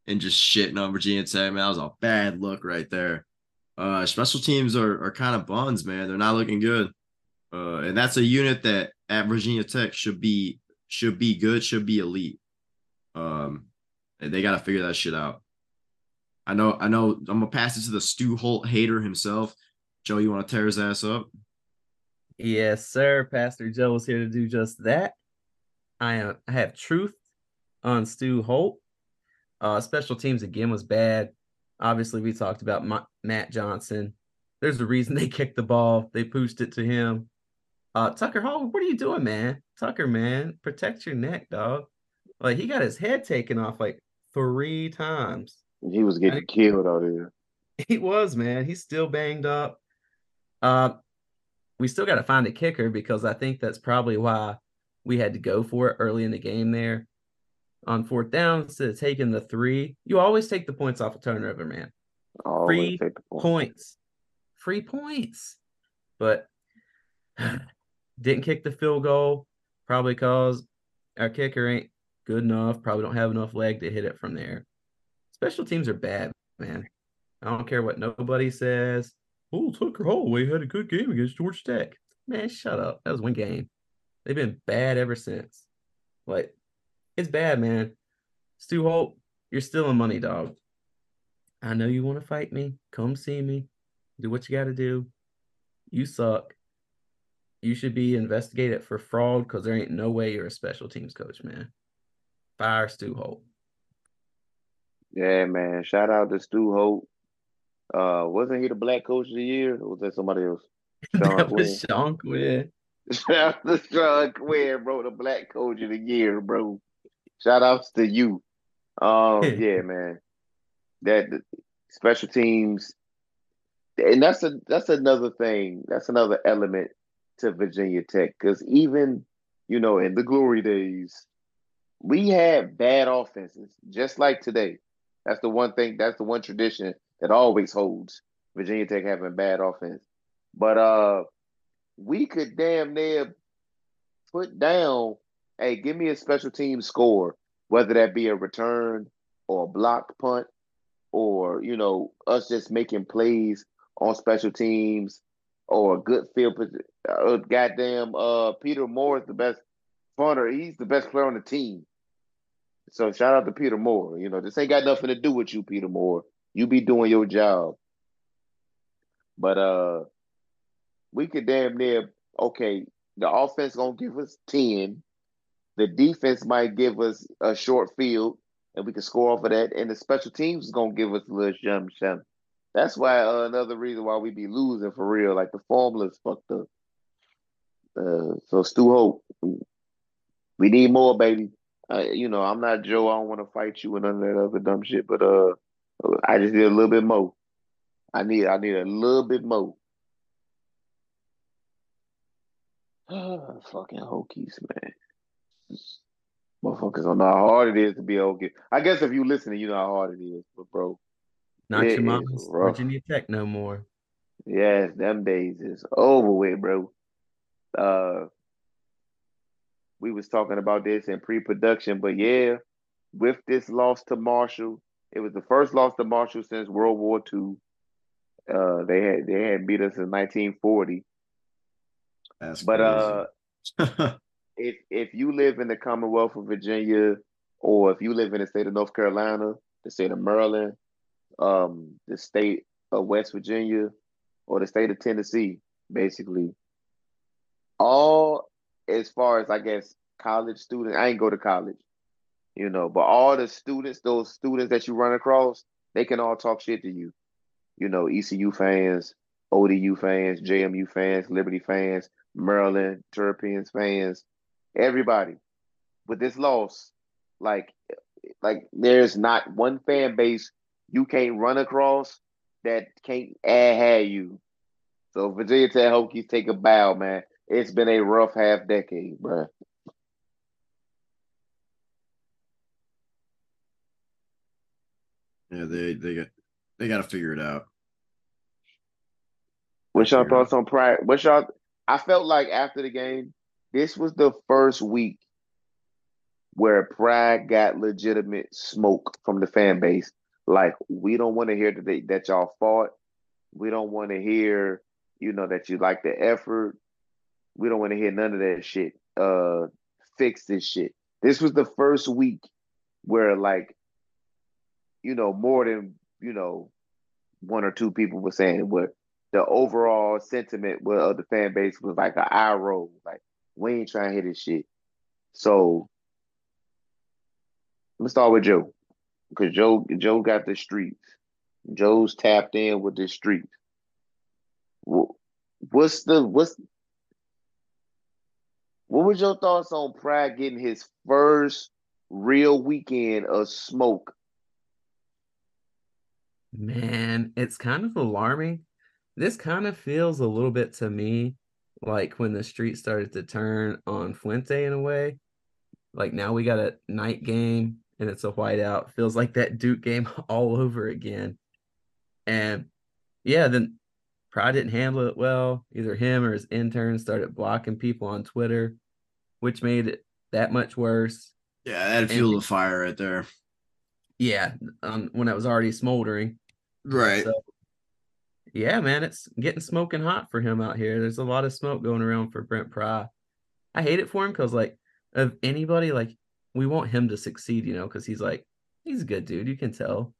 and just shitting on Virginia Tech, man, that was a bad look right there. Uh, special teams are are kind of buns, man. They're not looking good. Uh, and that's a unit that at Virginia Tech should be should be good, should be elite. Um, they got to figure that shit out. I know, I know. I'm gonna pass it to the Stu Holt hater himself. Joe, you want to tear his ass up? Yes, sir. Pastor Joe is here to do just that. I am. I have truth on Stu Holt. Uh, special teams again was bad. Obviously, we talked about Ma- Matt Johnson. There's a reason *laughs* they kicked the ball. They pushed it to him. Uh, Tucker Hall, what are you doing, man? Tucker, man, protect your neck, dog. Like he got his head taken off like three times. He was getting killed out there. *laughs* He was, man. He's still banged up. Uh, we still got to find a kicker because I think that's probably why we had to go for it early in the game there. On fourth down, instead of taking the three, you always take the points off a turnover, man. Free points. points. Free points. But *sighs* didn't kick the field goal, probably because our kicker ain't good enough. Probably don't have enough leg to hit it from there. Special teams are bad, man. I don't care what nobody says. Oh, Tucker Holloway had a good game against Georgia Tech. Man, shut up. That was one game. They've been bad ever since. Like, it's bad, man. Stu Holt, you're still a money, dog. I know you want to fight me. Come see me. Do what you got to do. You suck. You should be investigated for fraud because there ain't no way you're a special teams coach, man. Fire Stu Holt. Yeah, man. Shout out to Stu Holt. Uh, wasn't he the black coach of the year? Or was that somebody else? *laughs* Sean that Quinn. was Sean Quinn. Shout out to Sean Quinn, bro, the black coach of the year, bro. Shout outs to you. Um, yeah, man. That special teams, and that's a that's another thing. That's another element to Virginia Tech because even you know in the glory days, we had bad offenses, just like today. That's the one thing. That's the one tradition that always holds. Virginia Tech having bad offense, but uh, we could damn near put down. Hey, give me a special team score, whether that be a return or a block punt, or you know us just making plays on special teams or a good field. Uh, goddamn, uh, Peter Moyer is the best punter. He's the best player on the team. So shout out to Peter Moyer. You know, this ain't got nothing to do with you, Peter Moyer. You be doing your job. But uh we could damn near okay, the offense gonna give us 10. The defense might give us a short field, and we can score off of that. And the special teams is gonna give us a little jump shot. That's why uh, another reason why we be losing for real. Like the formula's fucked up. Uh, so Stu Holt, we need more, baby. Uh, you know, I'm not Joe. I don't want to fight you and none of that other dumb shit. But uh, I just need a little bit more. I need I need a little bit more. *sighs* Fucking Hokies, man. Motherfuckers don't know how hard it is to be a Hokie. I guess if you listening, you know how hard it is. But bro, Not your mama's. Virginia Tech no more. yes, them days is over with, bro. Uh, we was talking about this in pre-production, but yeah, with this loss to Marshall, it was the first loss to Marshall since World War II. Uh, they had they had beat us in 1940. That's But uh, *laughs* if if you live in the Commonwealth of Virginia, or if you live in the state of North Carolina, the state of Maryland, um, the state of West Virginia, or the state of Tennessee, basically, all as far as I guess college students, I ain't go to college, you know, but all the students, those students that you run across, they can all talk shit to you, you know, ECU fans, ODU fans, JMU fans, Liberty fans, Maryland, Terrapins fans, everybody. With this loss, like, like there's not one fan base you can't run across that can't add you. So Virginia Tech Hokies take a bow, man. It's been a rough half decade, bro. yeah, they they got they got to figure it out. What's y'all thoughts on Pry? What's y'all? I felt like after the game, this was the first week where Pry got legitimate smoke from the fan base. Like, we don't want to hear that they, that y'all fought. We don't want to hear, you know, that you like the effort. We don't want to hear none of that shit. Uh, fix this shit. This was the first week where, like, you know, more than you know, one or two people were saying where the overall sentiment of the fan base was like an eye roll. Like, we ain't trying to hit this shit. So let's start with Joe. Because Joe Joe got the streets. Joe's tapped in with the streets. What's the what's what was your thoughts on Pry getting his first real weekend of smoke? Man, it's kind of alarming. This kind of feels a little bit to me like when the street started to turn on Fuente in a way. Like now we got a night game and it's a whiteout. Feels like that Duke game *laughs* all over again. And yeah, then Pry didn't handle it well. Either him or his intern started blocking people on Twitter, which made it that much worse. Yeah, that fuel the fire right there. Yeah, um, when it was already smoldering. Right. So, yeah, man, it's getting smoking hot for him out here. There's a lot of smoke going around for Brent Pry. I hate it for him because, like, of anybody, like, we want him to succeed, you know, because he's like, he's a good dude. You can tell.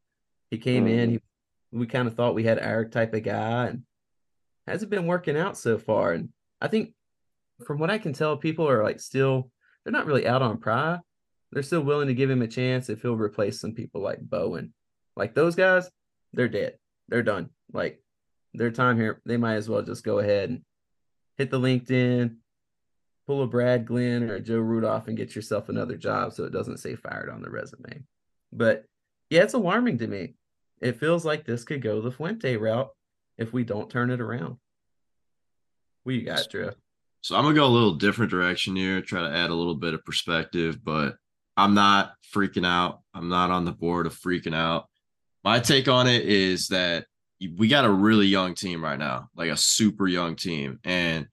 He came in, he, we kind of thought we had our type of guy, and hasn't been working out so far. And I think, from what I can tell, people are like still, they're not really out on Pry. They're still willing to give him a chance if he'll replace some people like Bowen. Like those guys, they're dead. They're done. Like their time here, they might as well just go ahead and hit the LinkedIn, pull a Brad Glenn or a Joe Rudolph and get yourself another job so it doesn't say fired on the resume. But yeah, it's alarming to me. It feels like this could go the Fuente route if we don't turn it around. What you got, Drew? So I'm gonna go a little different direction here, try to add a little bit of perspective, but I'm not freaking out. I'm not on the board of freaking out. My take on it is that we got a really young team right now, like a super young team. And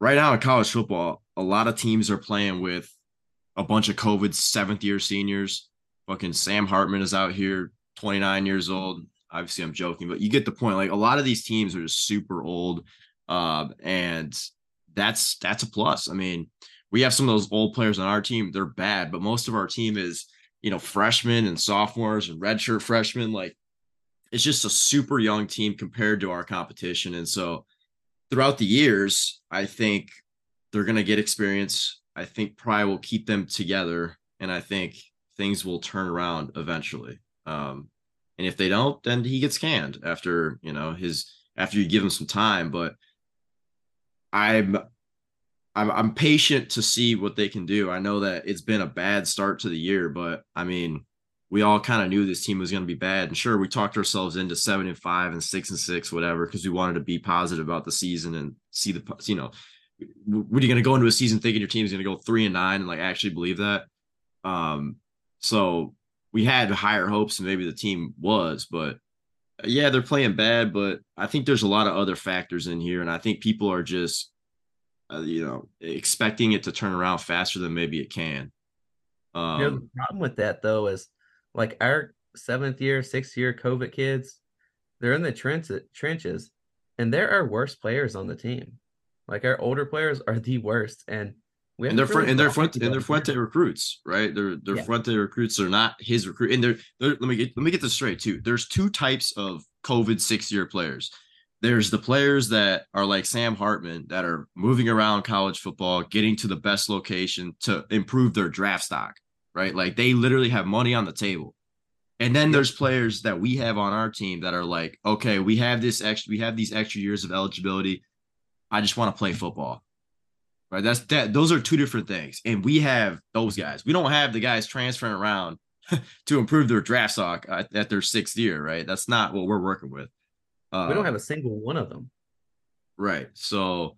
right now in college football, a lot of teams are playing with a bunch of COVID seventh year seniors. Fucking Sam Hartman is out here, 29 years old. Obviously, I'm joking, but you get the point. Like a lot of these teams are just super old. Uh, and that's that's a plus. I mean, we have some of those old players on our team. They're bad, but most of our team is, you know, freshmen and sophomores and redshirt freshmen. Like it's just a super young team compared to our competition. And so throughout the years, I think they're going to get experience. I think Pry will keep them together. And I think things will turn around eventually. Um, and if they don't, then he gets canned after, you know, his, after you give him some time. But I'm, I'm, I'm patient to see what they can do. I know that it's been a bad start to the year, but I mean, we all kind of knew this team was going to be bad. And sure, we talked ourselves into seven and five and six and six, whatever, because we wanted to be positive about the season and see the, you know, are you going to go into a season thinking your team's going to go three and nine and like actually believe that? Um, so we had higher hopes than maybe the team was, but yeah, they're playing bad, but I think there's a lot of other factors in here. And I think people are just, uh, you know, expecting it to turn around faster than maybe it can. Um, you know, the problem with that though is like our seventh year, sixth year COVID kids, they're in the trench, trenches and there are worse players on the team. Like our older players are the worst. And we and they're really and they're Fuente and they're Fuente recruits, right? They're they're yeah. Fuente recruits. They're not his recruit. And they're, they're let me get let me get this straight too. There's two types of COVID six year players. There's the players that are like Sam Hartman that are moving around college football, getting to the best location to improve their draft stock right? Like they literally have money on the table. And then there's players that we have on our team that are like, okay, we have this extra, we have these extra years of eligibility. I just want to play football. Right. That's that. Those are two different things. And we have those guys. We don't have the guys transferring around *laughs* to improve their draft stock at, at, their sixth year. Right. That's not what we're working with. Uh, we don't have a single one of them. Right. So,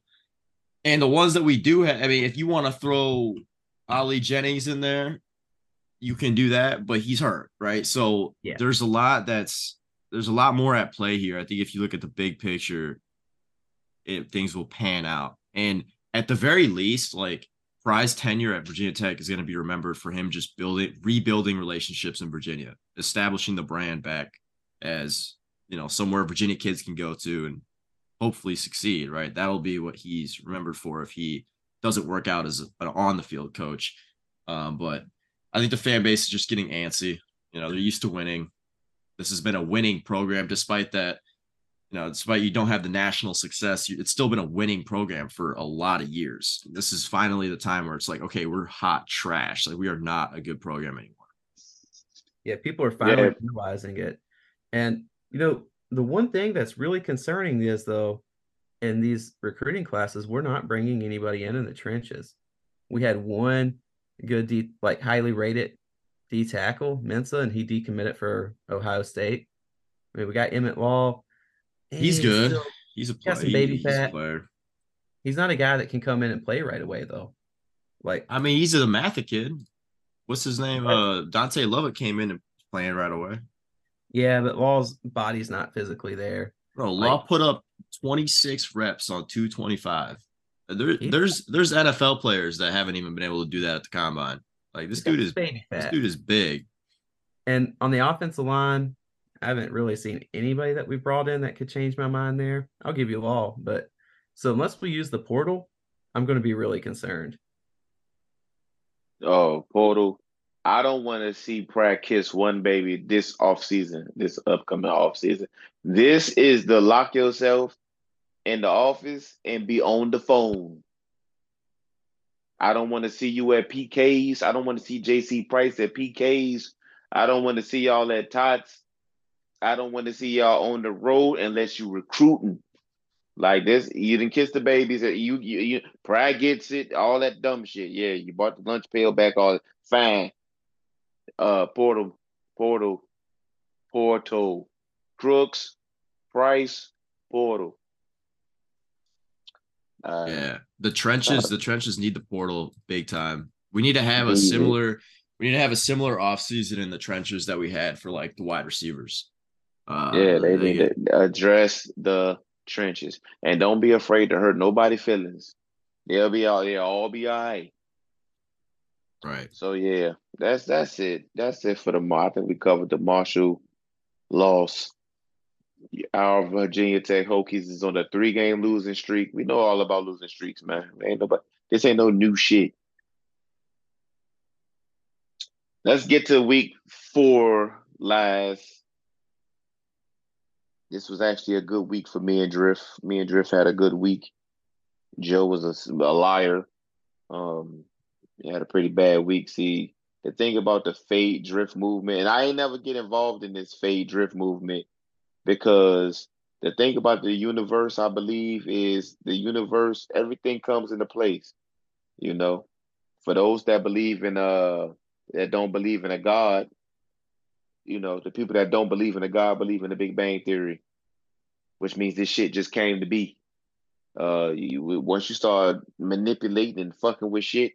and the ones that we do have, I mean, if you want to throw Ali Jennings in there, you can do that, but he's hurt, right? So yeah. there's a lot that's there's a lot more at play here. I think if you look at the big picture, it, things will pan out. And at the very least, like Pry's tenure at Virginia Tech is going to be remembered for him just building, rebuilding relationships in Virginia, establishing the brand back as you know somewhere Virginia kids can go to and hopefully succeed. Right, that'll be what he's remembered for if he doesn't work out as an on the field coach. Um, but I think the fan base is just getting antsy. You know, they're used to winning. This has been a winning program, despite that. You know, despite you don't have the national success, it's still been a winning program for a lot of years. This is finally the time where it's like, okay, we're hot trash. Like we are not a good program anymore. Yeah, people are finally yeah. realizing it. And you know, the one thing that's really concerning is though, in these recruiting classes, we're not bringing anybody in in the trenches. We had one good D like highly rated D tackle Mensah, and he decommitted for Ohio State. I mean, we got Emmett Law. He's, good. Still, he's a player. Baby he's fat. Player. He's not a guy that can come in and play right away though. Like I mean, he's a Matha kid. What's his name? Uh Dante Lovett came in and playing right away. Yeah, but Law's body's not physically there. Bro, Law like, put up 26 reps on 225. There, there's there's NFL players that haven't even been able to do that at the combine. Like this dude is this dude is big. And on the offensive line, I haven't really seen anybody that we brought in that could change my mind there. I'll give you all, but so unless we use the portal, I'm going to be really concerned. Oh, Portal. I don't want to see Pratt kiss one baby this off season, this upcoming off season. This is the lock yourself in the office and be on the phone. I don't want to see you at PKs. I don't want to see JC Price at PKs. I don't want to see y'all at Tots. I don't want to see y'all on the road unless you recruiting. Like this, you didn't kiss the babies. You, you, you, pride gets it. All that dumb shit. Yeah, you bought the lunch pail back. All fine. Uh, Portal, Portal, Portal, Crooks, Price, Portal. Uh, Yeah. The trenches, the trenches need the portal big time. We need to have a similar we need to have a similar offseason in the trenches that we had for like the wide receivers. Uh Yeah, they need get- to address the trenches and don't be afraid to hurt nobody's feelings. They'll be all they'll all be all right. right. So yeah, that's that's it. That's it for the Mar. I think we covered the Marshall loss. Our Virginia Tech Hokies is on a three game losing streak. We know all about losing streaks, man. Ain't nobody this ain't no new shit. Let's get to week four last. This was actually a good week for me and Drift. Me and Drift had a good week. Joe was a, a liar. Um, he had a pretty bad week. See, the thing about the fade drift movement, and I ain't never get involved in this fade drift movement because the thing about the universe, I believe, is the universe, everything comes into place. You know, for those that believe in uh that don't believe in a God, you know, the people that don't believe in a God believe in the Big Bang Theory, which means this shit just came to be. Uh, you once you start manipulating and fucking with shit,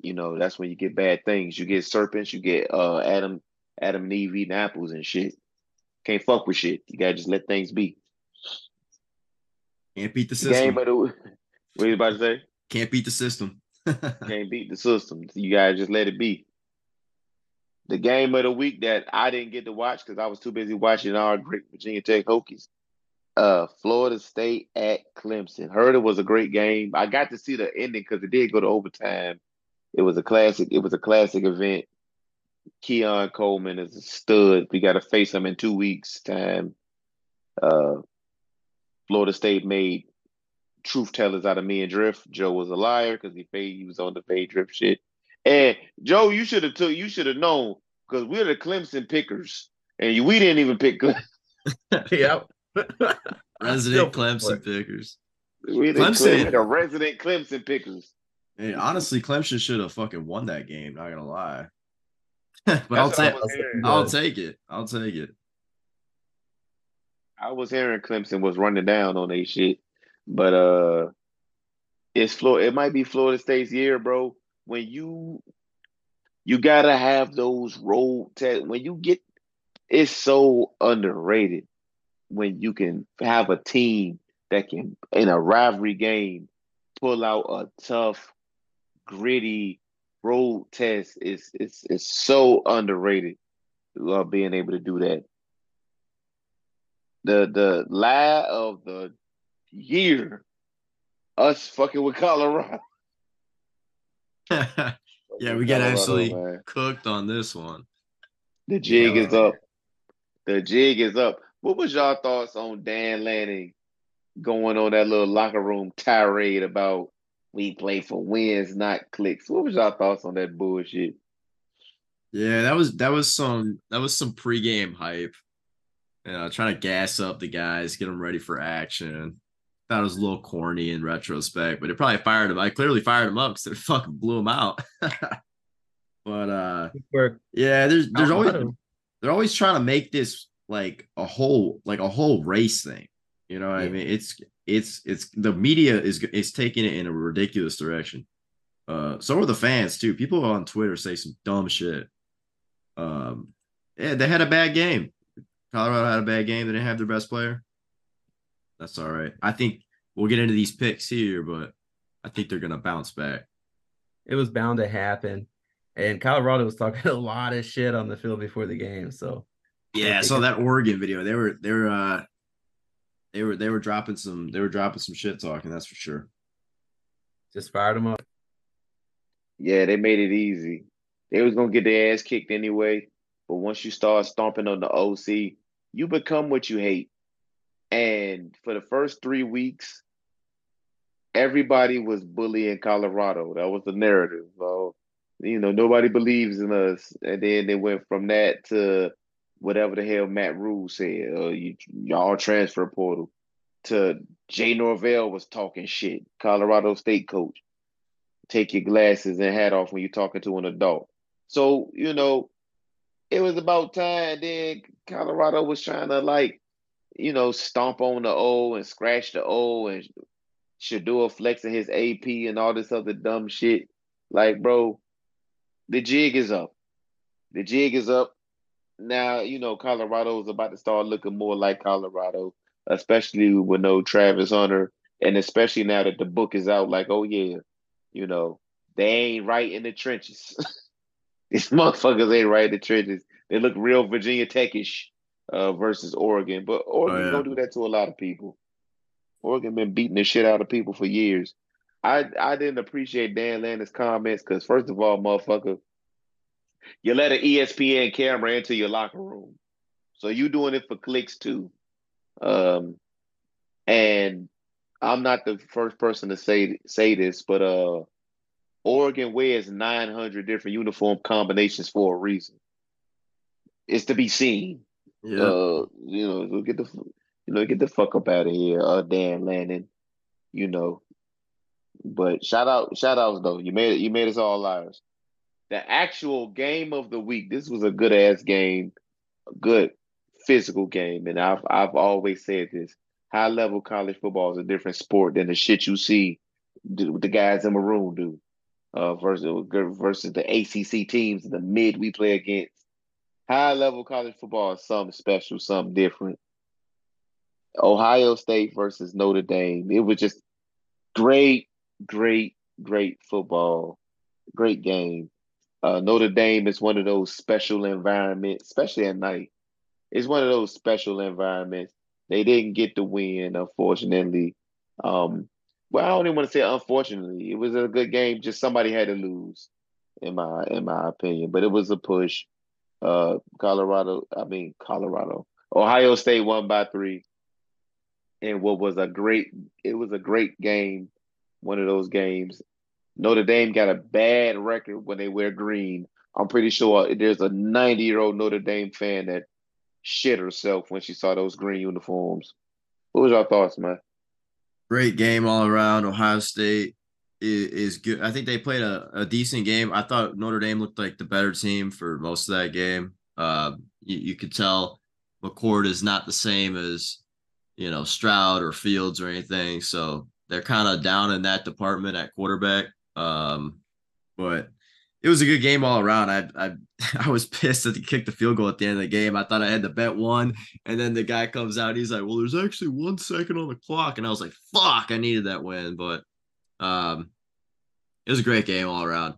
you know, that's when you get bad things. You get serpents, you get uh Adam, Adam and Eve eating apples and shit. Can't fuck with shit. You gotta just let things be. Can't beat the The game system. of the what you about to say? Can't beat the system. *laughs* Can't beat the system. You gotta just let it be. The game of the week that I didn't get to watch because I was too busy watching our great Virginia Tech Hokies. Uh, Florida State at Clemson. Heard it was a great game. I got to see the ending because it did go to overtime. It was a classic. It was a classic event. Keon Coleman is a stud. We got to face him in two weeks' time. Uh, Florida State made truth tellers out of me and Drift. Joe was a liar because he paid. He was on the fade Drift shit. And Joe, you should have took. You should have known because we're the Clemson pickers, and we didn't even pick. Cle- *laughs* yep. Resident Clemson pickers. We the, Clemson. Clemson. the resident Clemson pickers. Hey, honestly, Clemson should have fucking won that game. Not gonna lie. *laughs* but I'll That's I take. I'll take it. I'll take it. I was hearing Clemson was running down on their shit, but uh, it's Florida. It might be Florida State's year, bro. When you you gotta have those road test. When you get, it's so underrated. When you can have a team that can in a rivalry game pull out a tough, gritty road test. It's it's it's so underrated. Uh, being able to do that the the lie of the year, us fucking with Colorado. *laughs* yeah, we get Colorado, absolutely cooked on this one. The jig Yeah. is up. The jig is up. What was y'all thoughts on Dan Lanning going on that little locker room tirade about we play for wins, not clicks? What was y'all thoughts on that bullshit? Yeah, that was that was some that was some pregame hype. You know, trying to gas up the guys, get them ready for action. Thought it was a little corny in retrospect, but it probably fired him. I clearly fired him up because it *laughs* fucking blew him out. *laughs* but uh yeah, there's there's always they're always trying to make this like a whole like a whole race thing. You know what I mean? It's it's it's the media is is taking it in a ridiculous direction. Uh so are the fans too. People on Twitter say some dumb shit. Um yeah, they had a bad game. Colorado had a bad game. They didn't have their best player. That's all right. I think we'll get into these picks here, but I think they're gonna bounce back. it was bound to happen. And Colorado was talking *laughs* a lot of shit on the field before the game. So Yeah, I saw that Oregon video. They were they were uh they were they were dropping some they were dropping some shit talking, that's for sure. just fired them up. Yeah, they made it easy. They was gonna get their ass kicked anyway. But once you start stomping on the OC, you become what you hate. And for the first three weeks, everybody was bullying Colorado. That was the narrative. So, you know, nobody believes in us. And then they went from that to whatever the hell Matt Rhule said. Uh, you, y'all transfer portal. To Jay Norvell was talking shit. Colorado State coach. Take your glasses and hat off when you're talking to an adult. So, you know, it was about time. Then Colorado was trying to like, you know, stomp on the O and scratch the O and Shedeur flexing his AP and all this other dumb shit. Like, bro, the jig is up. The jig is up. Now, you know, Colorado is about to start looking more like Colorado, especially with no Travis Hunter, and especially now that the book is out, like, oh yeah, you know, they ain't right in the trenches. *laughs* These motherfuckers ain't right in the trenches. They look real Virginia Techish uh, versus Oregon, but Oregon yeah. gonna do that to a lot of people. Oregon been beating the shit out of people for years. I I didn't appreciate Dan Lanning's comments because first of all, motherfucker, you let an ESPN camera into your locker room, so you doing it for clicks too. Um, and I'm not the first person to say say this, but uh, Oregon wears 900 different uniform combinations for a reason. It's to be seen. Yeah. Uh, you know, so get the you know get the fuck up out of here, uh, Dan Lanning. You know, but shout out, shout outs though. You made it. You made us all liars. The actual game of the week. This was a good ass game, a good physical game, and I've I've always said this. High level college football is a different sport than the shit you see the, the guys in maroon do. Uh, versus versus the ACC teams, the mid we play against. High level college football is something special, something different. Ohio State versus Notre Dame. It was just great, great, great football. Great game. Uh, Notre Dame is one of those special environments, especially at night. It's one of those special environments. They didn't get the win, unfortunately. Um, well, I don't even want to say unfortunately. It was a good game. Just somebody had to lose, in my in my opinion. But it was a push. Uh, Colorado, I mean Colorado, Ohio State won by three, and what was a great. It was a great game. One of those games. Notre Dame got a bad record when they wear green. I'm pretty sure there's a 90 year old Notre Dame fan that shit herself when she saw those green uniforms. What was your thoughts, man? Great game all around. Ohio State is, is good. I think they played a, a decent game. I thought Notre Dame looked like the better team for most of that game. Uh, you, you could tell McCord is not the same as you know Stroud or Fields or anything, so they're kind of down in that department at quarterback. Um, but it was a good game all around. I I *laughs* I was pissed that they kicked the field goal at the end of the game. I thought I had the bet one, and then the guy comes out. He's like, "Well, there's actually one second on the clock," and I was like, "Fuck, I needed that win." But um, it was a great game all around.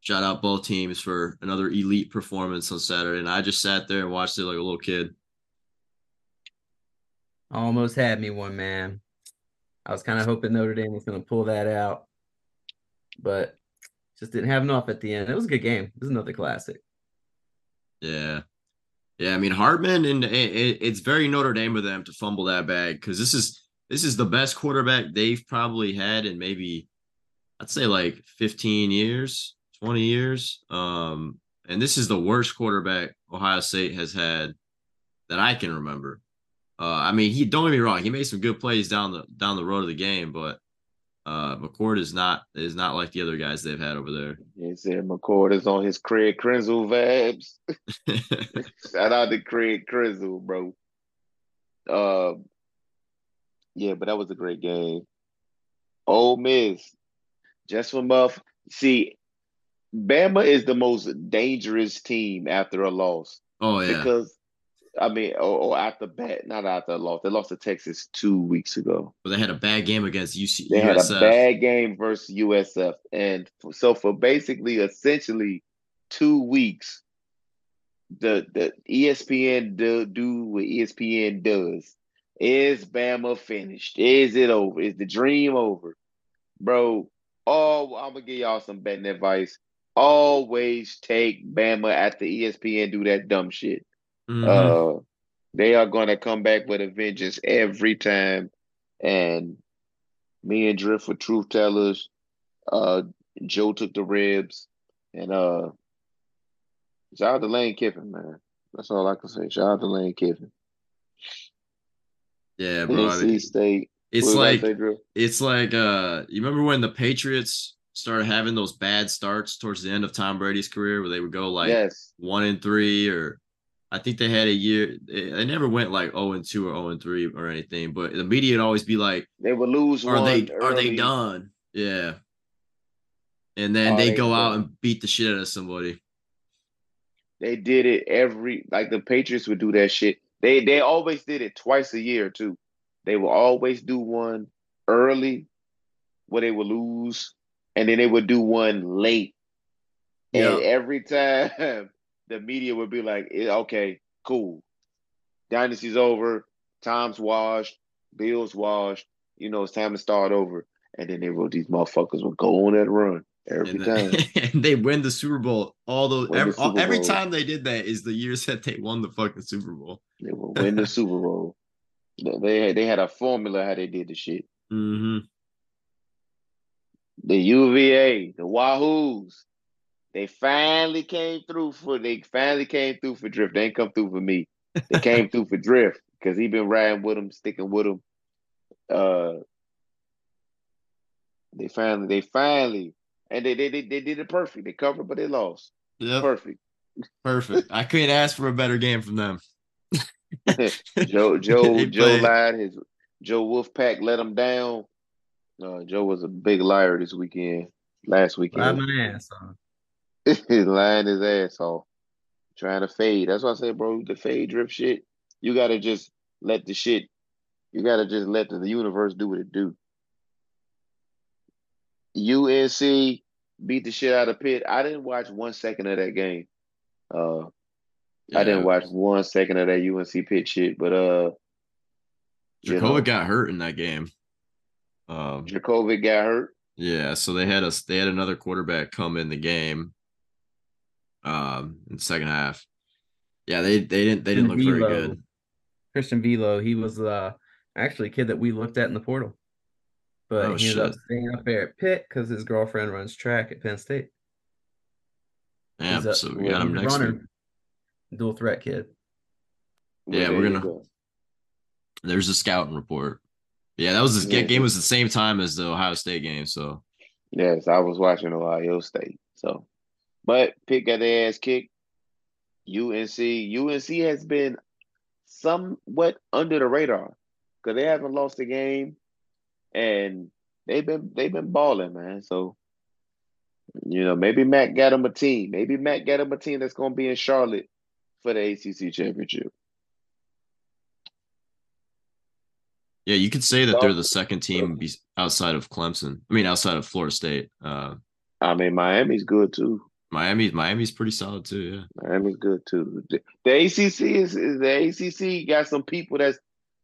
Shout out both teams for another elite performance on Saturday, and I just sat there and watched it like a little kid. Almost had me one, man. I was kind of hoping Notre Dame was going to pull that out, but just didn't have enough at the end. It was a good game. It was another classic. Yeah. Yeah, I mean Hartman and it, it, it's very Notre Dame of them to fumble that bag because this is this is the best quarterback they've probably had in maybe I'd say like 15 years, 20 years. Um, and this is the worst quarterback Ohio State has had that I can remember. Uh, I mean, he don't get me wrong, he made some good plays down the down the road of the game, but uh, McCord is not is not like the other guys they've had over there. He said McCord is on his Craig Krenzel vibes. *laughs* Shout out to Craig Krenzel, bro. Uh, yeah, but that was a great game. Ole Miss, just from off. See, Bama is the most dangerous team after a loss oh yeah, because I mean, or, or after bat, not after a loss. They lost to Texas two weeks ago. but they had a bad game against UC. They had a USF. bad game versus USF, and so for basically, essentially, two weeks, the the ESPN do, do what ESPN does. Is Bama finished? Is it over? Is the dream over? Bro, oh, I'm gonna give y'all some betting advice. Always take Bama at the ESPN do that dumb shit. Mhm. Uh, they are to come back with a vengeance every time. And me and Drift were truth tellers. Uh, Joe took the ribs, and uh, shout out to Lane Kiffin, man. That's all I can say. Shout out to Lane Kiffin. yeah, bro. NC State. It's you like it's like uh you remember when the Patriots started having those bad starts towards the end of Tom Brady's career where they would go like yes, one and three or I think they had a year they never went like 0 and 2 or 0 and 3 or anything, but the media would always be like, they would lose Are one. they are they done? Yeah. And then they they go out and beat the shit out of somebody. They did it every like the Patriots would do that shit. They they always did it twice a year too. They will always do one early where they would lose, and then they would do one late. And every time *laughs* the media would be like, "Eh, "Okay, cool, dynasty's over, time's washed, bills washed. You know, it's time to start over." And then they wrote these motherfuckers would go on that run every And, time. *laughs* and they win the Super Bowl. All those every, every time they did that is the years that they won the fucking Super Bowl. They would win the *laughs* Super Bowl. They- They had they had a formula how they did the shit. hmm The UVA, the Wahoos, they finally came through for they finally came through for Drift. They ain't come through for me. They *laughs* came through for Drift because he been riding with them, sticking with them. Uh, they finally, they finally, and they they they, they did it perfect. They covered, but they lost. Yep. Perfect. Perfect. I couldn't ask for a better game from them. *laughs* Joe Joe Joe played- lied. His Joe Wolfpack let him down. Joe was a big liar this weekend. Last weekend, my ass. He's *laughs* lying his ass off, trying to fade. That's why I say, bro, the fade drip shit. You gotta just let the shit. You gotta just let the, the universe do what it do. UNC beat the shit out of Pitt. I didn't watch one second of that game. Uh, I didn't watch one second of that UNC Pitt shit, but uh, you know, Jacoby got hurt in that game. Um, Jacoby got hurt. yeah, so they had us. They had another quarterback come in the game. Um, in the second half. Yeah, they they didn't they didn't look very good. Christian Veilleux, he was uh actually a kid that we looked at in the portal. But Oh, he ended up staying up there at Pitt because his girlfriend runs track at Penn State. Yeah, He's a- so we got him next runner. week. Dual threat kid. Yeah, there we're gonna- go. There's a scouting report. Yeah, that was the Yeah. game was the same time as the Ohio State game. So Yes, I was watching Ohio State. So, but Pitt got their ass kicked. UNC, UNC has been somewhat under the radar because they haven't lost a game, and they've been they've been balling, man. So, you know, maybe Mack got him a team. Maybe Mack got him a team that's going to be in Charlotte for the ACC championship. yeah, you could say that they're the second team outside of Clemson. I mean, outside of Florida State. Uh, I mean, Miami's good too. Miami, Miami's pretty solid too. Yeah. Miami's good too. The, the ACC is, is the ACC got some people that's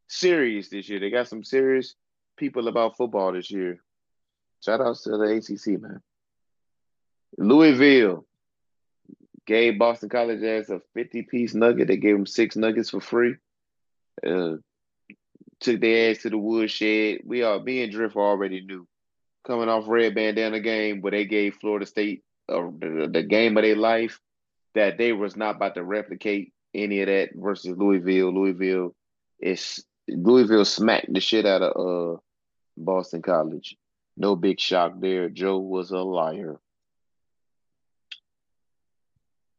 serious this year. They got some serious people about football this year. Shout out to the ACC, man. Louisville gave Boston College as a 50 piece nugget. They gave them six nuggets for free. Uh, took their ass to the woodshed. We are me and Drift already knew. Coming off red bandana game where they gave Florida State uh, the, the game of their life, that they was not about to replicate any of that versus Louisville. Louisville is Louisville smacked the shit out of uh Boston College. No big shock there. Joe was a liar.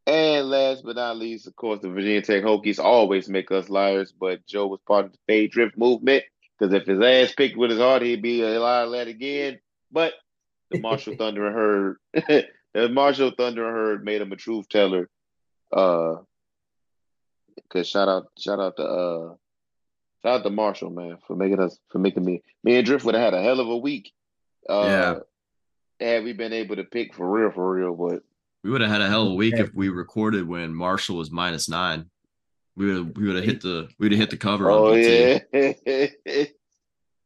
And last but not least, of course, the Virginia Tech Hokies always make us liars, but Joe was part of the fade drift movement because if his ass picked with his heart, he'd be a liar lad again. But the Marshall *laughs* Thundering Herd, *laughs* the Marshall Thundering Herd made him a truth teller. Uh, cause shout out, shout out to uh, shout out to Marshall man for making us for making me me and Drift would have had a hell of a week. Uh, had we been able to pick for real, for real, but We would have had a hell of a week if we recorded when Marshall was minus nine. We would we would have hit the we would have hit the cover. Oh on yeah. *laughs*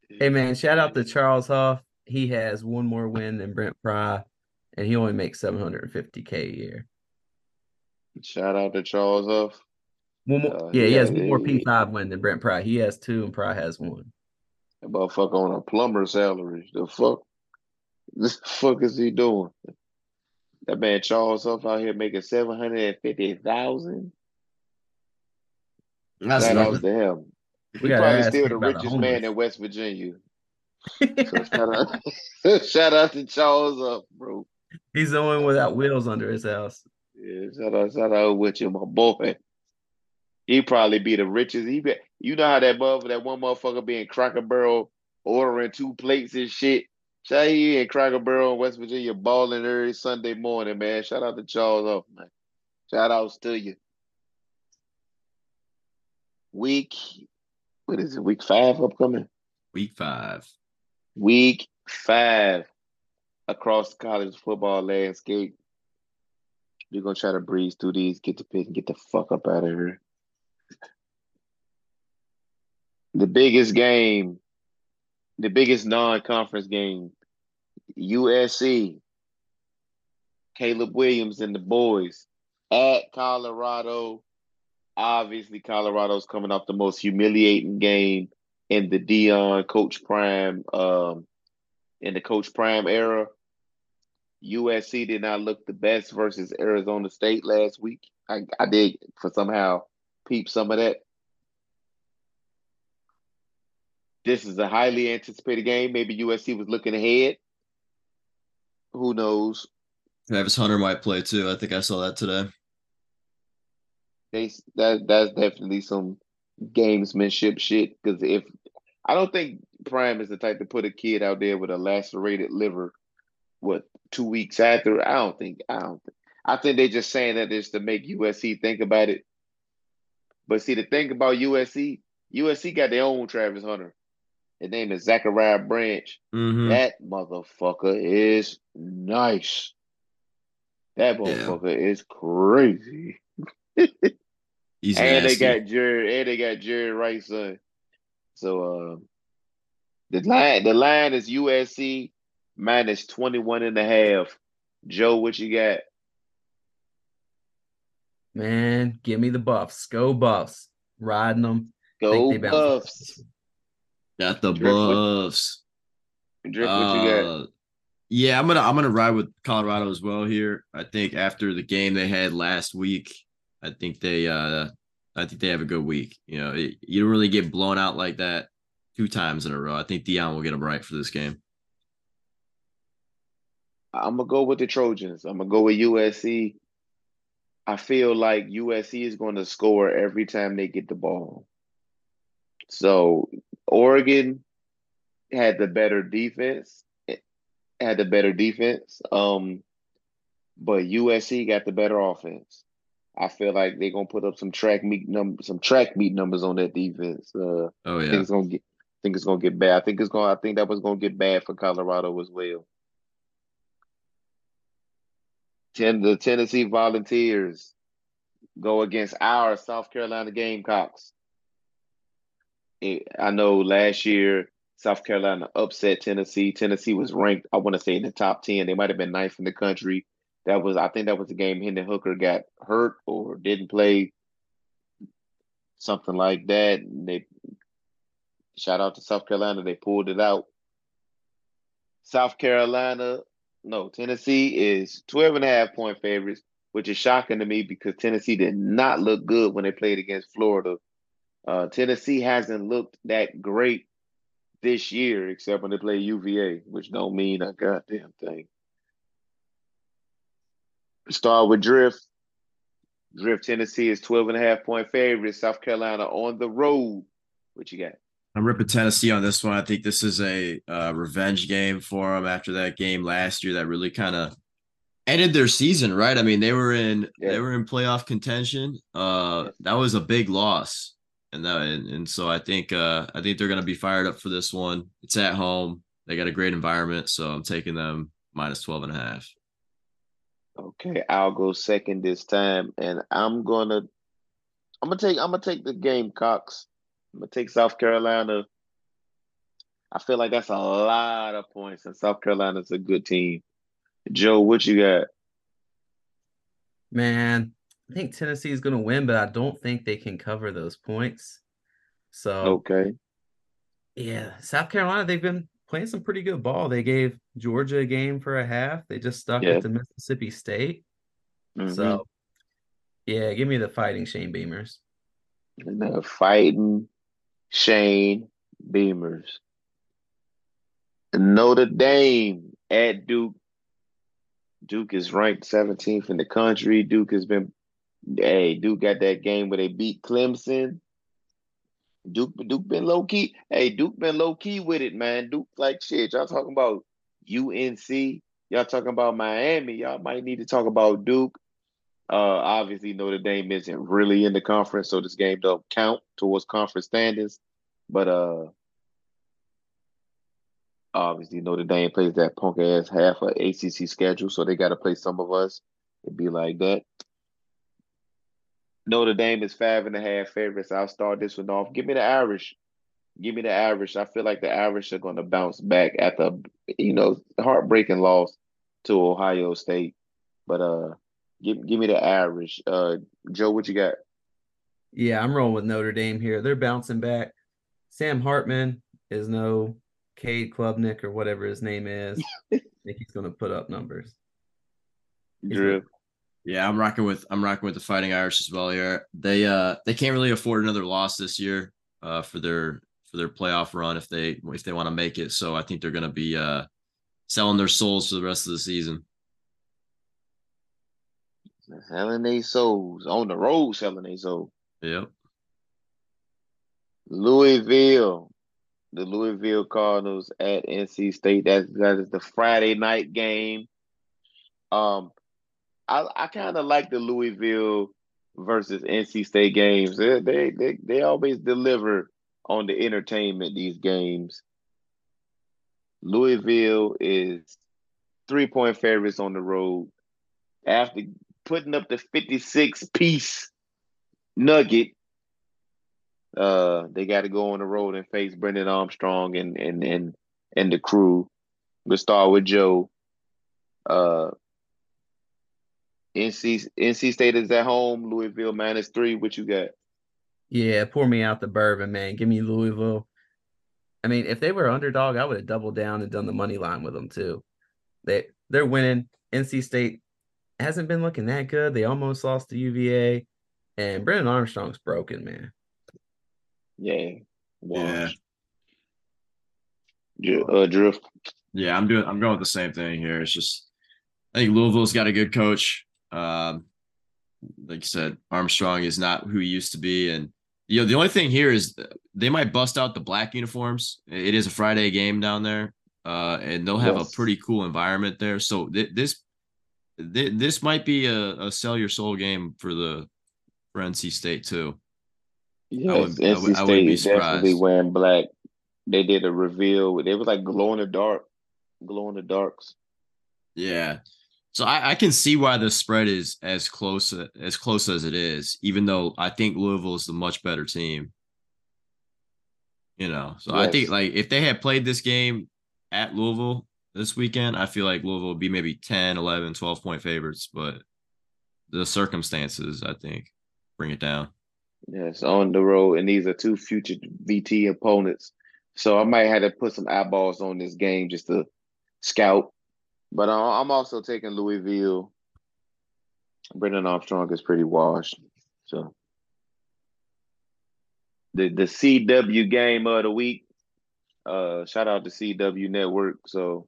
Hey man, shout out to Charles Huff. He has one more win than Brent Pry, and he only makes 750k a year. Shout out to Charles Huff. One more, Uh, yeah, he yeah, has one more P5 win than Brent Pry. He has two, and Pry has one. That motherfucker on a plumber salary. The fuck? *laughs* This fuck is he doing? That man Charles Huff out here making seven hundred and fifty thousand. That's Shout out nothing. to him. We He probably still the about the richest man in West Virginia. *laughs* So shout out, *laughs* shout out to Charles Huff, bro. He's the one without wheels under his house. Yeah, shout out, shout out with you, my boy. He probably be the richest. He be, you know how that mother, that one motherfucker being in Cracker Barrel ordering two plates and shit. He in Cracker Barrel in West Virginia balling every Sunday morning, man. Shout out to Charles Huff, man. Shout outs to you. Week, what is it? Week five upcoming. Week five. Week five across the college football landscape. We're gonna try to breeze through these, get the pick, and get the fuck up out of here. The biggest game, the biggest non-conference game, USC, Caleb Williams and the boys at Colorado. Obviously, Colorado's coming off the most humiliating game in the Deion Coach Prime um in the Coach Prime era. USC did not look the best versus Arizona State last week. I, I did for somehow peep some of that. This is a highly anticipated game. Maybe USC was looking ahead. Who knows? Travis Hunter might play too. I think I saw that today. They that that's definitely some gamesmanship shit. Because if I don't think Prime is the type to put a kid out there with a lacerated liver, what two weeks after? I don't think. I don't. Think, I think they're just saying that just to make USC think about it. But see, the thing about USC, USC got their own Travis Hunter. His name is Zachariah Branch. Mm-hmm. That motherfucker is nice. That Yeah. motherfucker is crazy. *laughs* He's and nasty. they got Jerry and they got Jerry Rice son. So um the line the line is USC minus 21 and a half. Joe, what you got? Man, give me the buffs. Go buffs. Riding them. Go Think bounce. Buffs. Got the Drift, what- buffs. Drift, what you got? Uh, yeah, I'm gonna I'm gonna ride with Colorado as well here. I think after the game they had last week, I think they uh I think they have a good week. You know, it, you don't really get blown out like that two times in a row. I think Deion will get them right for this game. I'm gonna go with the Trojans. I'm gonna go with USC. I feel like USC is going to score every time they get the ball. So Oregon had the better defense, had the better defense. Um, but USC got the better offense. I feel like they're gonna put up some track meet num some track meet numbers on that defense. Uh, Oh I think it's gonna get. I think it's gonna get bad. I think it's gonna. I think that was gonna get bad for Colorado as well. Ten, the Tennessee Volunteers go against our South Carolina Gamecocks. I know last year South Carolina upset Tennessee. Tennessee was ranked, I want to say, in the top ten. They might have been ninth in the country. That was, I think, that was the game Hendon Hooker got hurt or didn't play, something like that. And they shout out to South Carolina. They pulled it out. South Carolina, no, Tennessee is 12 and a half point favorites, which is shocking to me because Tennessee did not look good when they played against Florida. Uh, Tennessee hasn't looked that great this year, except when they play UVA, which don't mean a goddamn thing. Start with Drift. Drift, Tennessee is 12 and a half point favorite. South Carolina on the road. What you got? I'm ripping Tennessee on this one. I think this is a uh, revenge game for them after that game last year that really kind of ended their season, right? I mean, they were in Yeah. they were in playoff contention. Uh, that was a big loss, and that and, and so I think uh, I think they're gonna be fired up for this one. It's at home. They got a great environment, so I'm taking them minus 12 and a half. Okay, I'll go second this time, and I'm gonna I'm gonna take I'm gonna take the Gamecocks. I'm gonna take South Carolina. I feel like that's a lot of points, and South Carolina's a good team. Joe, what you got? Man, I think Tennessee is going to win, but I don't think they can cover those points. So, Okay, yeah, South Carolina, they've been playing some pretty good ball. They gave Georgia a game for a half. They just stuck Yeah. it to Mississippi State. Mhm. So, yeah, give me the fighting Shane Beamers. the fighting Shane Beamers. Notre Dame at Duke. Duke is ranked 17th in the country. Duke has been, hey, Duke got that game where they beat Clemson. Duke, Duke been low key. Hey, Duke been low key with it, man. Duke like shit. Y'all talking about UNC. Y'all talking about Miami. Y'all might need to talk about Duke. Uh, obviously Notre Dame isn't really in the conference, so this game don't count towards conference standings. But uh, obviously Notre Dame plays that punk ass half of ACC schedule, so they got to play some of us. It'd be like that. Notre Dame is five and a half favorites. I'll start this one off. Give me the Irish. Give me the Irish. I feel like the Irish are going to bounce back after, you know, heartbreaking loss to Ohio State. But uh, give give me the Irish. Uh, Joe, what you got? Yeah, I'm rolling with Notre Dame here. They're bouncing back. Sam Hartman is no Cade Klubnik or whatever his name is. *laughs* I think he's going to put up numbers. Drew. Yeah, I'm rocking with I'm rocking with the Fighting Irish as well here. They uh they can't really afford another loss this year uh for their for their playoff run if they if they want to make it. So I think they're gonna be uh selling their souls for the rest of the season. Selling their souls on the road, selling their souls. Yep. Louisville, the Louisville Cardinals at NC State. That that is the Friday night game. Um, I I kind of like the Louisville versus NC State games. They they they they always deliver on the entertainment. These games. Louisville is three point favorites on the road after putting up the fifty six piece nugget uh, they got to go on the road and face Brennan Armstrong and and and and the crew. We'll start with Joe. Uh, NC NC State is at home. Louisville minus three. What you got? Yeah, pour me out the bourbon, man. Give me Louisville. I mean, if they were underdog, I would have doubled down and done the money line with them too. They they're winning. NC State hasn't been looking that good. They almost lost to UVA, and Brennan Armstrong's broken, man. Yeah. Yeah. Drew, uh, Drew. Yeah, I'm doing I'm going with the same thing here. It's just I think Louisville's got a good coach. Um like you said, Armstrong is not who he used to be. And you know, the only thing here is they might bust out the black uniforms. It is a Friday game down there. Uh, and they'll have Yes. a pretty cool environment there. So th- this th- this might be a, a sell your soul game for the for NC State too. Yes, I NC would- I State wouldn't be is definitely wearing black. They did a reveal. They was like glow in the dark, glow in the darks. Yeah. So I, I can see why the spread is as close as close as it is, even though I think Louisville is the much better team. You know, so I think like if they had played this game at Louisville this weekend, I feel like Louisville would be maybe 10, 11, 12 point favorites, but the circumstances, I think, bring it down. Yes, on the road, and these are two future VT opponents. So I might have to put some eyeballs on this game just to scout. But I- I'm also taking Louisville. Brennan Armstrong is pretty washed. So the the CW game of the week. Uh, shout out to CW Network. So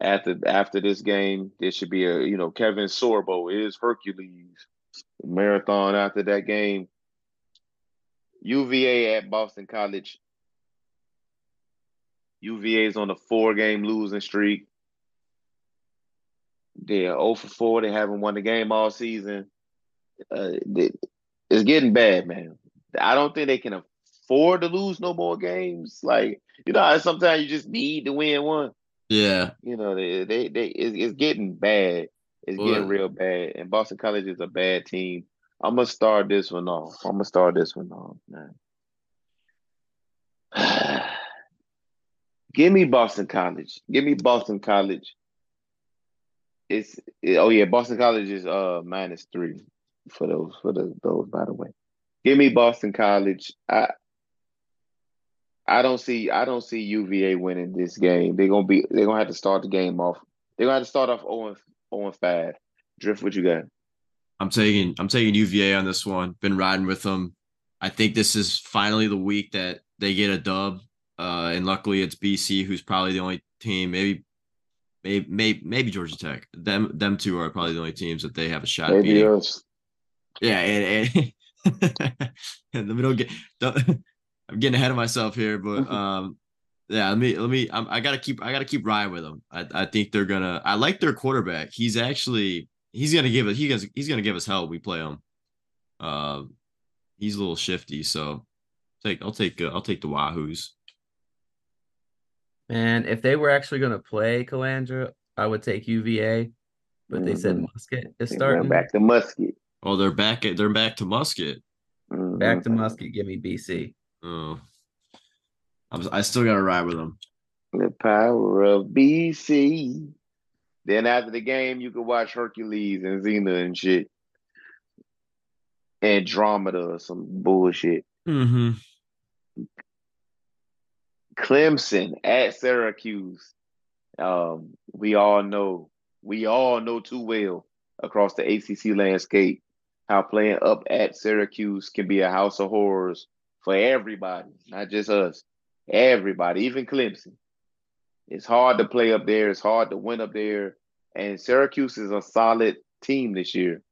after after this game, there should be a you know Kevin Sorbo is Hercules marathon after that game. UVA at Boston College. UVA is on a four game losing streak. They're 0 for 4. They haven't won the game all season. Uh, they- it's getting bad, man. I don't think they can afford to lose no more games. Like, you know, sometimes you just need to win one. Yeah. You know, they they, they it's, it's getting bad. It's Well, getting real bad, and Boston College is a bad team. I'm gonna start this one off. I'm gonna start this one off, man. *sighs* Give me Boston College. Give me Boston College. It's it- oh yeah, Boston College is uh minus three for those for the those by the way. Give me Boston College. I I don't see I don't see UVA winning this game. They're gonna be they're gonna have to start the game off. They're gonna have to start off 0 and 0 and 5. Drift, what you got? I'm taking I'm taking UVA on this one. Been riding with them. I think this is finally the week that they get a dub. Uh, and luckily it's BC who's probably the only team. Maybe, maybe, maybe, maybe Georgia Tech. Them, them two are probably the only teams that they have a shot at Maybe beating. us. Yeah, and, and and the middle get. Don't, *laughs* I'm getting ahead of myself here, but *laughs* um, yeah. Let me let me. I'm, I gotta keep. I gotta keep riding with them. I I think they're gonna. I like their quarterback. He's actually he's gonna give us. He gonna, he's gonna give us hell. We play him. Uh, he's a little shifty, so take. I'll take. Uh, I'll take the Wahoos. And if they were actually going to play Colandrea, I would take UVA. But they said Mhm. Muskett is They starting. back to Muskett. Oh, they're back. At, they're back to Muskett. Mhm. Back to Muskett. Give me BC. Oh, I'm, I still gotta ride with them. The power of BC. Then after the game, you could watch Hercules and Xena and shit. Andromeda or some bullshit. Mm-hmm. Clemson at Syracuse. Um, we all know, we all know too well across the ACC landscape how playing up at Syracuse can be a house of horrors for everybody, not just us. Everybody, even Clemson. It's hard to play up there. It's hard to win up there. And Syracuse is a solid team this year.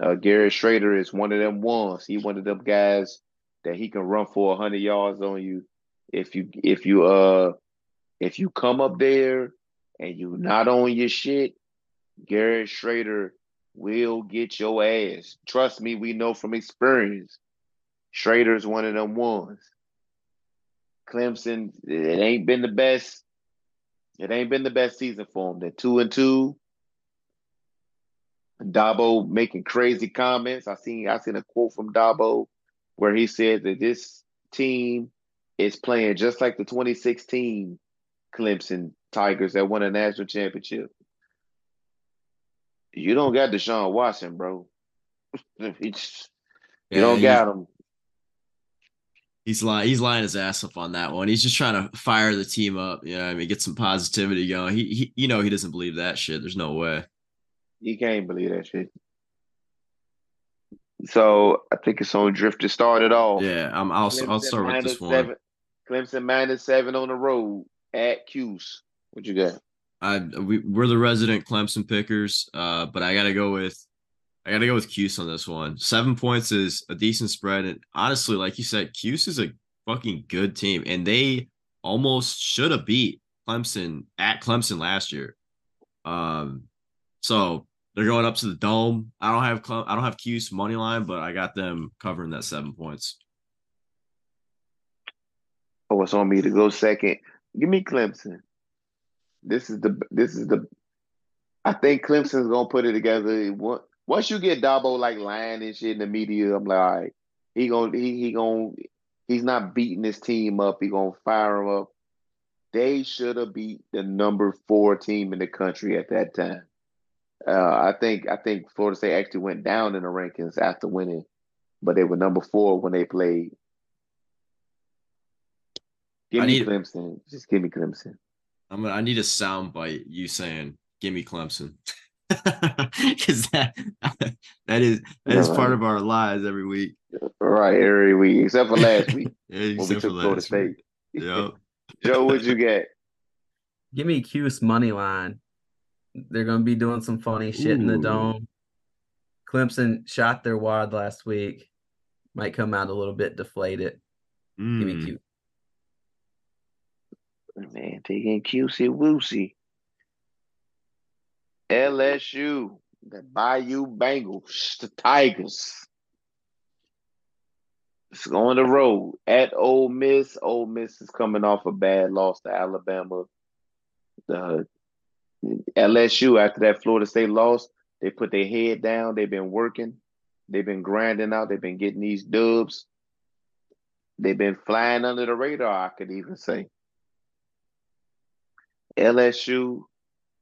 Uh, Garrett Shrader is one of them ones. He one of them guys that he can run for hundred yards on you if you if you uh if you come up there and you not on your shit, Garrett Shrader will get your ass. Trust me, we know from experience. Shrader's one of them ones. Clemson, it ain't been the best. It ain't been the best season for them. They're two and two. Dabo making crazy comments. I seen I seen a quote from Dabo where he said that this team is playing just like the 2016 Clemson Tigers that won a national championship. You don't got Deshaun Watson, bro. *laughs* It's- you don't got him. He's lying. He's lying his ass up on that one. He's just trying to fire the team up. You know, what I mean, get some positivity going. He, he, you know, he doesn't believe that shit. There's no way. He can't believe that shit. So I think it's on Drift to start it off. Yeah, I'm. I'll. I'll start with this one. seven. Clemson minus seven on the road at Cuse. What you got? I we, we're the resident Clemson pickers, uh, but I gotta go with I gotta go with Cuse on this one. Seven points is a decent spread, and honestly, like you said, Cuse is a fucking good team, and they almost should have beat Clemson at Clemson last year. Um, so they're going up to the dome. I don't have I don't have Cuse money line, but I got them covering that seven points. Oh, it's on me to go second. Give me Clemson. This is the this is the I think Clemson's gonna put it together. Once- Once you get Dabo like lying and shit in the media, I'm like, all right, he gonna he he gonna he's not beating his team up. He gonna fire him up. They should have beat the number four team in the country at that time. Uh, I think I think Florida State actually went down in the rankings after winning, but they were number four when they played. Give I me need- Clemson. Just give me Clemson. I'm gonna, I need a sound bite you saying "Give me Clemson," *laughs* because that *laughs* that is that is part of our lives every week. Right, every week except for last week *laughs* Yeah, when we took Florida State. week. Yep. Joe, what you get? Give me Cuse money line. They're going to be doing some funny shit in the dome. Clemson shot their wad last week. Might come out a little bit deflated. Give me Mm. Man, taking QC Woosie. LSU, the Bayou Bengals, the Tigers. It's on the road at Ole Miss. Ole Miss is coming off a bad loss to Alabama. The LSU after that Florida State loss, They put their head down. They've been working. They've been grinding out. They've been getting these dubs. They've been flying under the radar, I could even say. LSU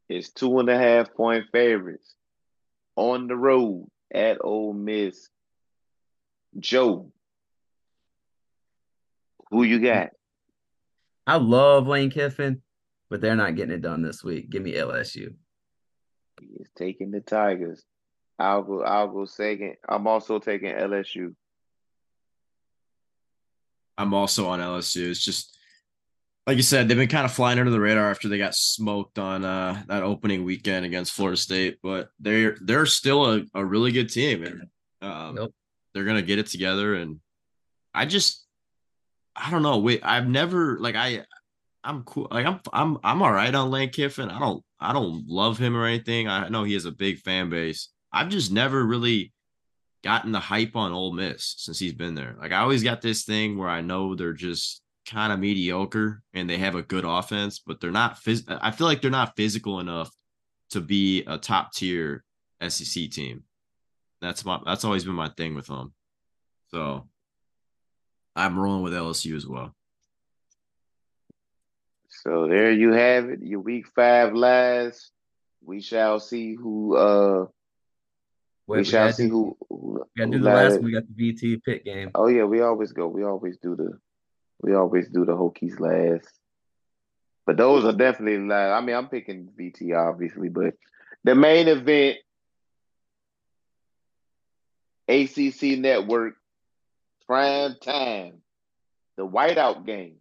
is two and a half point favorites on the road at Ole Miss. Joe, who you got? I love Lane Kiffin, but they're not getting it done this week. Give me LSU. He's taking the Tigers. I'll go. I'll go second. I'm also taking LSU. I'm also on LSU. It's just like you said, they've been kind of flying under the radar after they got smoked on uh, that opening weekend against Florida State, but they're they're still a, a really good team, and um, Yep. they're gonna get it together. And I just, I don't know. Wait, I've never like I, I'm cool. Like I'm I'm I'm all right on Lane Kiffin. I don't I don't love him or anything. I know he has a big fan base. I've just never really gotten the hype on Ole Miss since he's been there. Like I always got this thing where I know they're just kind of mediocre and they have a good offense, but they're not phys- I feel like they're not physical enough to be a top tier SEC team. That's my that's always been my thing with them. So I'm rolling with LSU as well. So there you have it. Your week five lies. We shall see who. Uh, Wait, we shall gotta see do, who. who, we gotta who do the last one. We got the VT Pitt game. Oh yeah, we always go. We always do the. We always do the Hokies last. But those are definitely last. I mean, I'm picking VT obviously, but the main event, ACC Network, prime time, the whiteout game.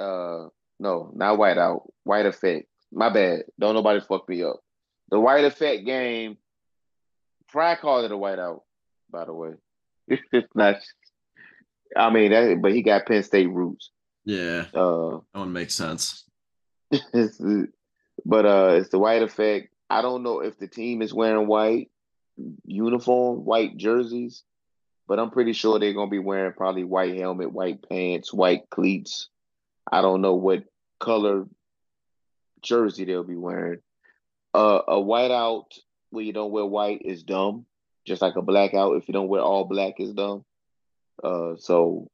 Uh, no, not whiteout, white effect. My bad. Don't nobody fuck me up. The white effect game. Pry called it a whiteout, by the way. *laughs* it's not. I mean, that, but he got Penn State roots. Yeah, Uh, that one makes sense. *laughs* but uh, it's the white effect. I don't know if the team is wearing white uniform, white jerseys, but I'm pretty sure they're gonna be wearing probably white helmet, white pants, white cleats. I don't know what color jersey they'll be wearing. Uh, a whiteout where you don't wear white is dumb, just like a blackout. If you don't wear all black is dumb. Uh, so,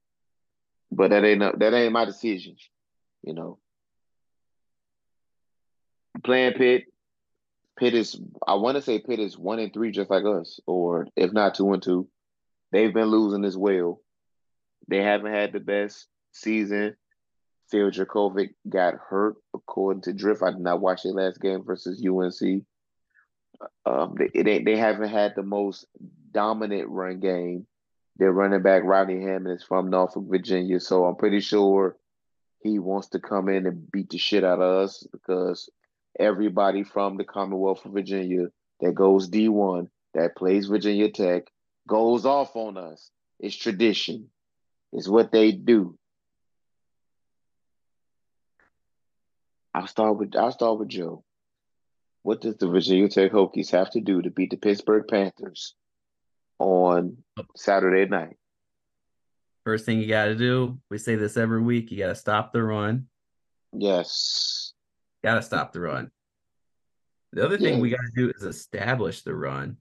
but that ain't that ain't my decision, you know. Playing Pitt, Pitt is I want to say Pitt is one and three, just like us, or if not two and two. They've been losing as well. They haven't had the best season. Phil Jurkovec got hurt, according to Drift. I did not watch their last game versus UNC. Um, they, they they haven't had the most dominant run game. Their running back Rodney Hammond is from Norfolk, Virginia, so I'm pretty sure he wants to come in and beat the shit out of us because everybody from the Commonwealth of Virginia that goes D1 that plays Virginia Tech goes off on us. It's tradition. It's what they do. I'll start with I'll start with Joe. What does the Virginia Tech Hokies have to do to beat the Pittsburgh Panthers on Saturday night? First thing you got to do, we say this every week, you got to stop the run. Yes. Got to stop the run. The other thing Yeah. we got to do is establish the run.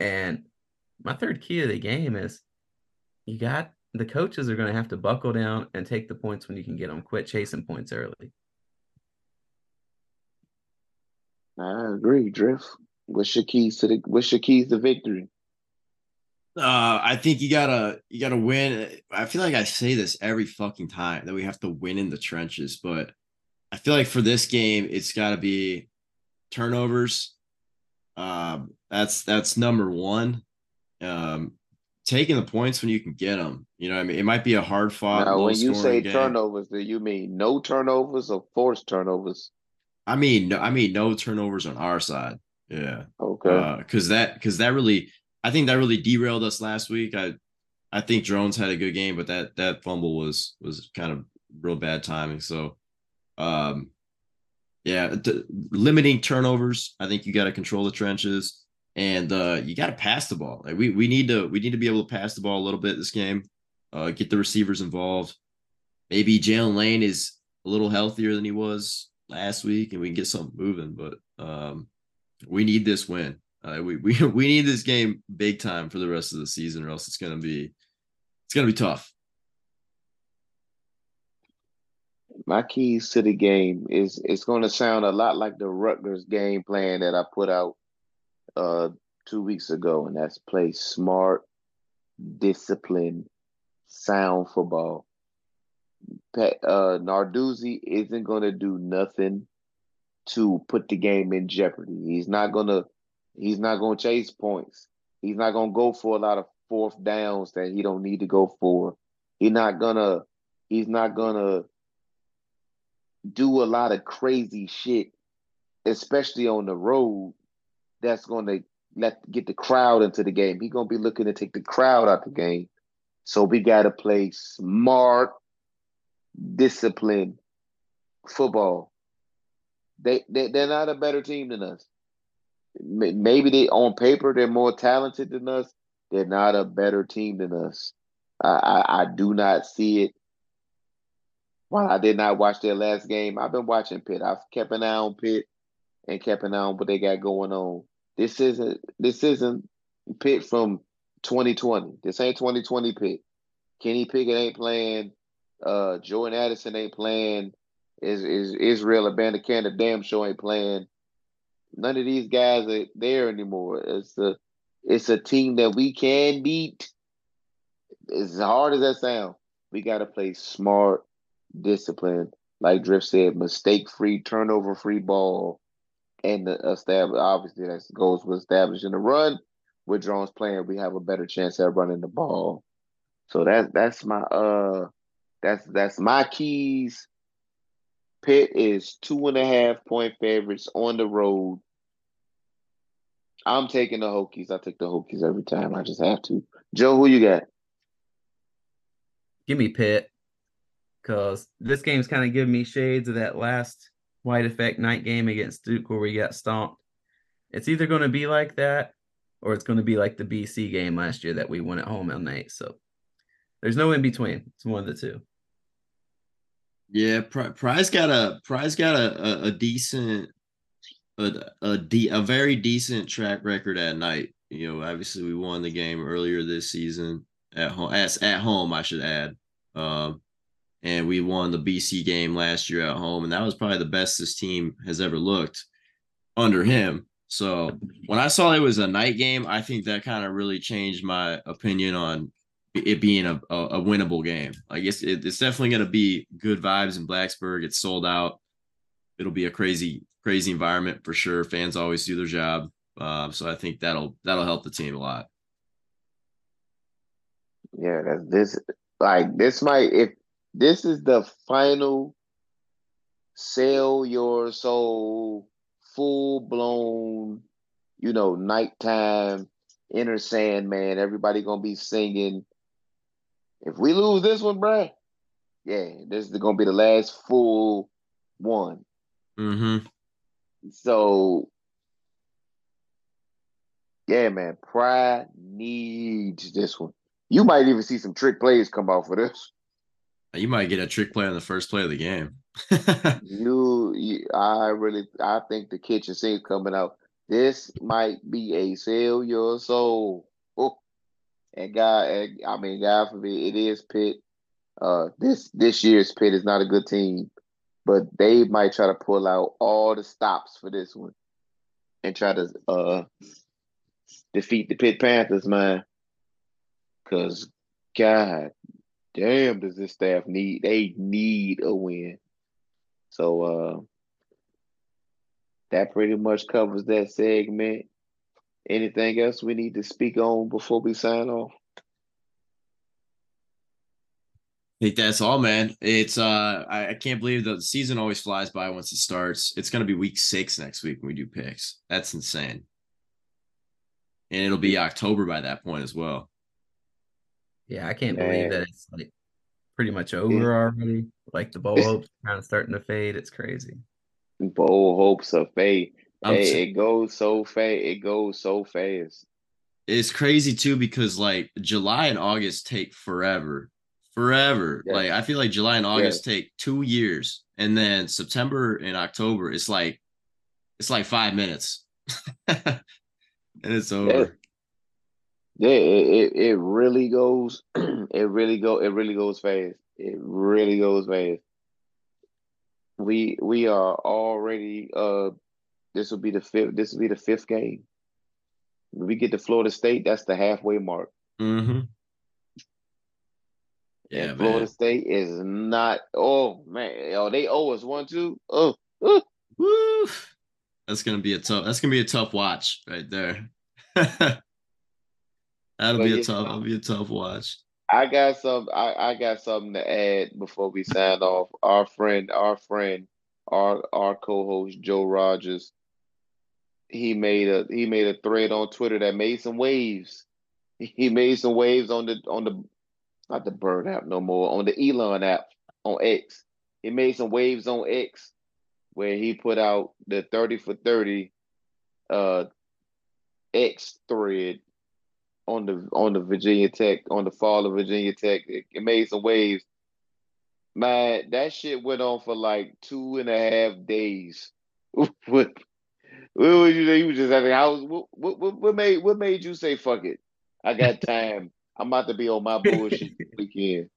And my third key of the game is you got the coaches are going to have to buckle down and take the points when you can get them. Quit chasing points early. I agree, Drift. What's your keys to the what's your keys to victory? Uh, I think you gotta you gotta win. I feel like I say this every fucking time that we have to win in the trenches, but I feel like for this game, it's got to be turnovers. Um, that's that's number one. Um, taking the points when you can get them. You know, what I mean, it might be a hard fought. now, when you say game. turnovers, do you mean no turnovers or forced turnovers? I mean, no, I mean no turnovers on our side. Yeah. Okay. because that because that really I think that really derailed us last week. I I think Drones had a good game, but that that fumble was was kind of real bad timing. So, um, yeah, t- limiting turnovers. I think you got to control the trenches, and uh, you got to pass the ball. Like we we need to we need to be able to pass the ball a little bit this game. Uh, get the receivers involved. Maybe Jaylin Lane is a little healthier than he was last week, and we can get something moving. But um, we need this win. Uh, we we *laughs* we need this game big time for the rest of the season, or else it's gonna be it's gonna be tough. My keys to the game is it's to sound a lot like the Rutgers game plan that I put out uh two weeks ago, and that's play smart, disciplined, sound football. Uh, Narduzzi isn't going to do nothing to put the game in jeopardy. He's not going to he's not going to chase points. He's not going to go for a lot of fourth downs that he don't need to go for. He's not going to he's not going to do a lot of crazy shit especially on the road that's going to let get the crowd into the game. He's going to be looking to take the crowd out of the game. So we got to play smart, disciplined football. They, they they're not a better team than us. Maybe they on paper they're more talented than us. They're not a better team than us. I, I, I do not see it. While I did not watch their last game, I've been watching Pitt. I've kept an eye on Pitt and kept an eye on what they got going on. This isn't this isn't Pitt from 2020. This ain't 2020 Pitt. Kenny Pickett ain't playing. Uh, Jordan Addison ain't playing. Is is Israel Abanikanda damn show ain't playing. None of these guys are there anymore. It's a it's a team that we can beat. As hard as that sounds, we got to play smart, disciplined, like Drift said, mistake free, turnover free ball, and the establish. Obviously, that goes with establishing the run. With drones playing, we have a better chance at running the ball. So that that's my uh that's that's my keys. Pitt is two and a half point favorites on the road. I'm taking the Hokies. I take the Hokies every time. I just have to. Joe, who you got? Give me Pitt. Cause this game's kind of giving me shades of that last white effect night game against Duke where we got stomped. It's either going to be like that or it's going to be like the BC game last year that we won at home on night. So there's no in between. It's one of the two. Yeah, Pry's got a Pry's got a, a, a decent a a, de- a very decent track record at night. You know, obviously we won the game earlier this season at home. As at home, I should add. Um, and we won the BC game last year at home, and that was probably the best this team has ever looked under him. So when I saw it was a night game, I think that kind of really changed my opinion on it being a, a, a winnable game. I guess it, it's definitely going to be good vibes in Blacksburg. It's sold out. It'll be a crazy, crazy environment for sure. Fans always do their job, uh, so I think that'll that'll help the team a lot. Yeah, that's this. Like this might if this is the final sell your soul full blown, you know, nighttime Enter Sandman. Everybody gonna be singing. If we lose this one, bruh, yeah, this is gonna be the last full one. Mm-hmm. So yeah, man, Pride needs this one. You might even see some trick plays come out for this. You might get a trick play on the first play of the game. *laughs* you, you, I really, I think the kitchen sink coming out. This might be a sell your soul. Oh, and God, I mean, God forbid, it is Pitt. Uh, this this year's Pitt is not a good team, but they might try to pull out all the stops for this one and try to uh defeat the Pitt Panthers, man. Cause God damn, does this staff need? They need a win. So uh, that pretty much covers that segment. Anything else we need to speak on before we sign off? I think that's all, man. It's uh I, I can't believe the season always flies by once it starts. It's gonna be week six next week when we do picks. That's insane. And it'll be October by that point as well. Yeah, I can't man. believe that it's like pretty much over yeah. already. Like the bowl *laughs* hopes kind of starting to fade. It's crazy. Bowl hopes are fade. Hey, it goes so fast. It goes so fast. It's crazy too because like July and August take forever, forever. Yeah. Like I feel like July and August yeah. take two years, and then September and October it's like it's like five minutes. *laughs* and it's over. Yeah, it, it, it really goes. *clears throat* it really go. It really goes fast. It really goes fast. We we are already. Uh, this will be the fifth. This will be the fifth game. When we get to Florida State, that's the halfway mark. Mm-hmm. Yeah, and Florida man. State is not. Oh man, oh they owe us one two. Oh, oh. Woo. That's gonna be a tough. That's gonna be a tough watch right there. *laughs* that'll But be a yeah. tough. That'll be a tough watch. I got some. I, I got something to add before we sign off. Our friend, our friend, our our co-host Joe Rogers. He made a he made a thread on Twitter that made some waves. *laughs* He made some waves on the on the not the Bird app no more on the Elon app on X. He made some waves on X where he put out the thirty for thirty uh X thread on the on the Virginia Tech on the fall of Virginia Tech. It, it made some waves. Man, that shit went on for like two and a half days. *laughs* was you? You was just at the house. What what what made what made you say fuck it? I got *laughs* time. I'm about to be on my bullshit weekend.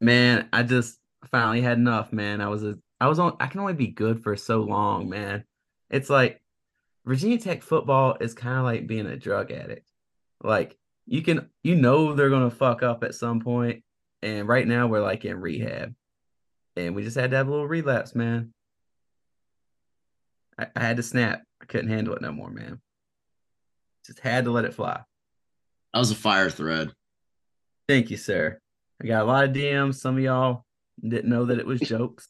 Man, I just finally had enough, man. I was a I was on I can only be good for so long, man. It's like Virginia Tech football is kind of like being a drug addict. Like you can you know they're gonna fuck up at some point, and right now we're like in rehab. And we just had to have a little relapse, man. I, I had to snap. I couldn't handle it no more, man. Just had to let it fly. That was a fire thread. Thank you, sir. I got a lot of DMs. Some of y'all didn't know that it was jokes.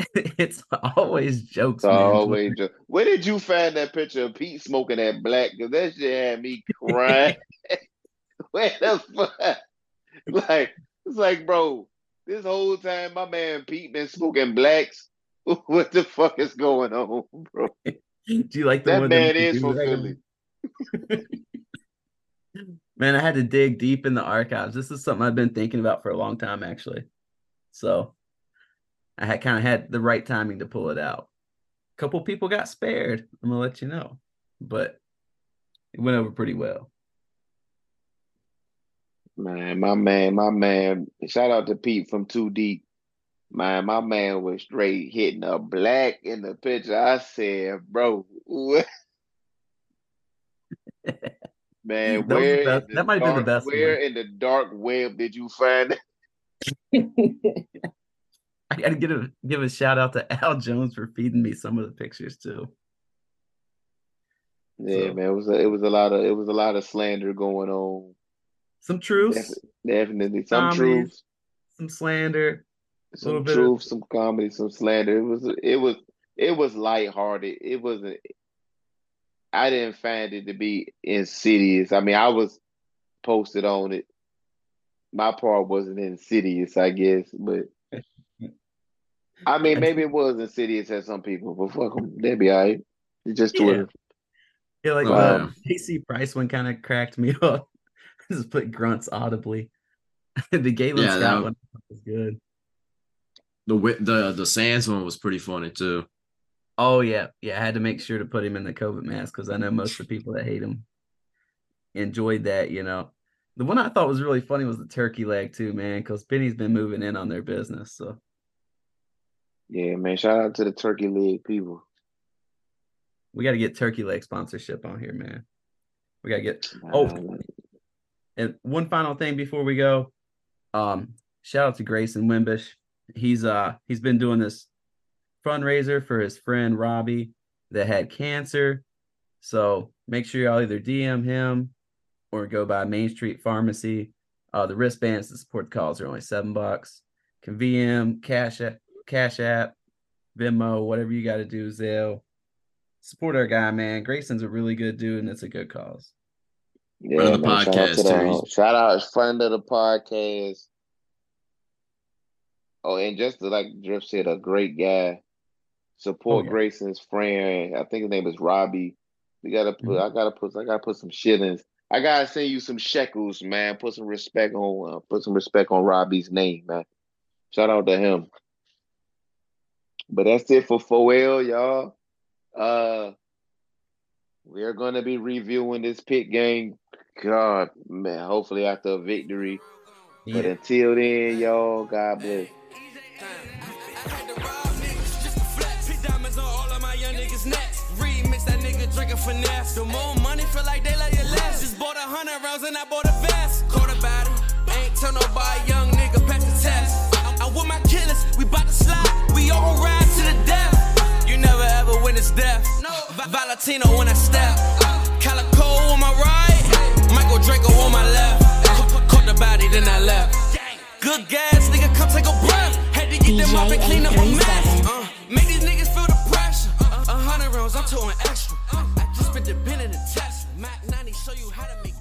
*laughs* it's always jokes, So man. always just, where did you find that picture of Pete smoking that black? Cause that shit had me crying. *laughs* *laughs* where the fuck? Like it's like, bro, this whole time my man Pete been smoking blacks. *laughs* What the fuck is going on, bro? Do you like the That one man that is from Philly. *laughs* Man, I had to dig deep in the archives. This is something I've been thinking about for a long time, actually. So I had kind of had the right timing to pull it out. A couple people got spared. I'm gonna let you know, but it went over pretty well. Man, my man, my man. Shout out to Pete from Too Deep. Man, my man was straight hitting a black in the picture. I said, bro, what? *laughs* Man, That where best- in the that might be the best Where one. in the dark web did you find that? *laughs* I gotta give a give a shout out to Al Jones for feeding me some of the pictures too. Yeah, So- man, it was a, it was a lot of it was a lot of slander going on. Some truths, Defi- Definitely some Comedy, truths, some slander. Little some bit of- truth, some comedy, some slander. It was it was it was lighthearted. It wasn't. I didn't find it to be insidious. I mean, I was posted on it. My part wasn't insidious, I guess, but I mean, *laughs* maybe it was insidious at some people, but fuck them, they'd be all right. It's just Yeah. Twitter. Yeah, like Oh, the AC Price one kind of cracked me *laughs* up. Just put grunts audibly. *laughs* the Galen Yeah, Scott that- one was good. The the the Sands one was pretty funny too. Oh yeah, yeah. I had to make sure to put him in the COVID mask because I know most of the people that hate him enjoyed that. You know, the one I thought was really funny was the turkey leg too, man. Because Benny's been moving in on their business, so Yeah, man. Shout out to the turkey leg people. we got to get turkey leg sponsorship on here, man. We got to get Oh. And one final thing before we go, um, shout out to Grayson Wimbish. He's uh he's been doing this fundraiser for his friend Robbie that had cancer. So make sure y'all either DM him or go by Main Street Pharmacy. Uh, the wristbands to support the cause are only seven bucks. Can VM, Cash App, Cash App, Venmo, whatever you got to do, Zelle. Support our guy, man. Grayson's a really good dude, and it's a good cause. yeah, Friend of the man. Shout out to podcast, shout out friend of the podcast. Oh, and just like Drift said, a great guy. Support Oh, yeah. Grayson's friend. I think his name is Robbie. We gotta put. Mhm. I gotta put. I gotta put some shillings. I gotta send you some shekels, man. Put some respect on. Uh, put some respect on Robbie's name, man. Shout out to him. But that's it for 4L, y'all. Uh, We're gonna be reviewing this Pitt game. God, man, hopefully after a victory. But until then, y'all, God bless. Finesse. The more money feel like they love you less. Just bought a hundred rounds and I bought a vest. Caught about it. Ain't tell nobody, young nigga, pass the test. I'm, I'm with my killers, we bout to slide. We all gon' ride to the death. You never ever witness death. No. Valentino when I step. Calico on my right. Michael Draco on my left. Ca- Caught the body, then I left. Good gas, nigga, come take a breath. Had to get them up and clean up a mess. Uh, make these niggas feel the pressure. Uh, hundred rounds, I'm towing extra. Uh, Just been dependent to test. Mac 90 show you how to make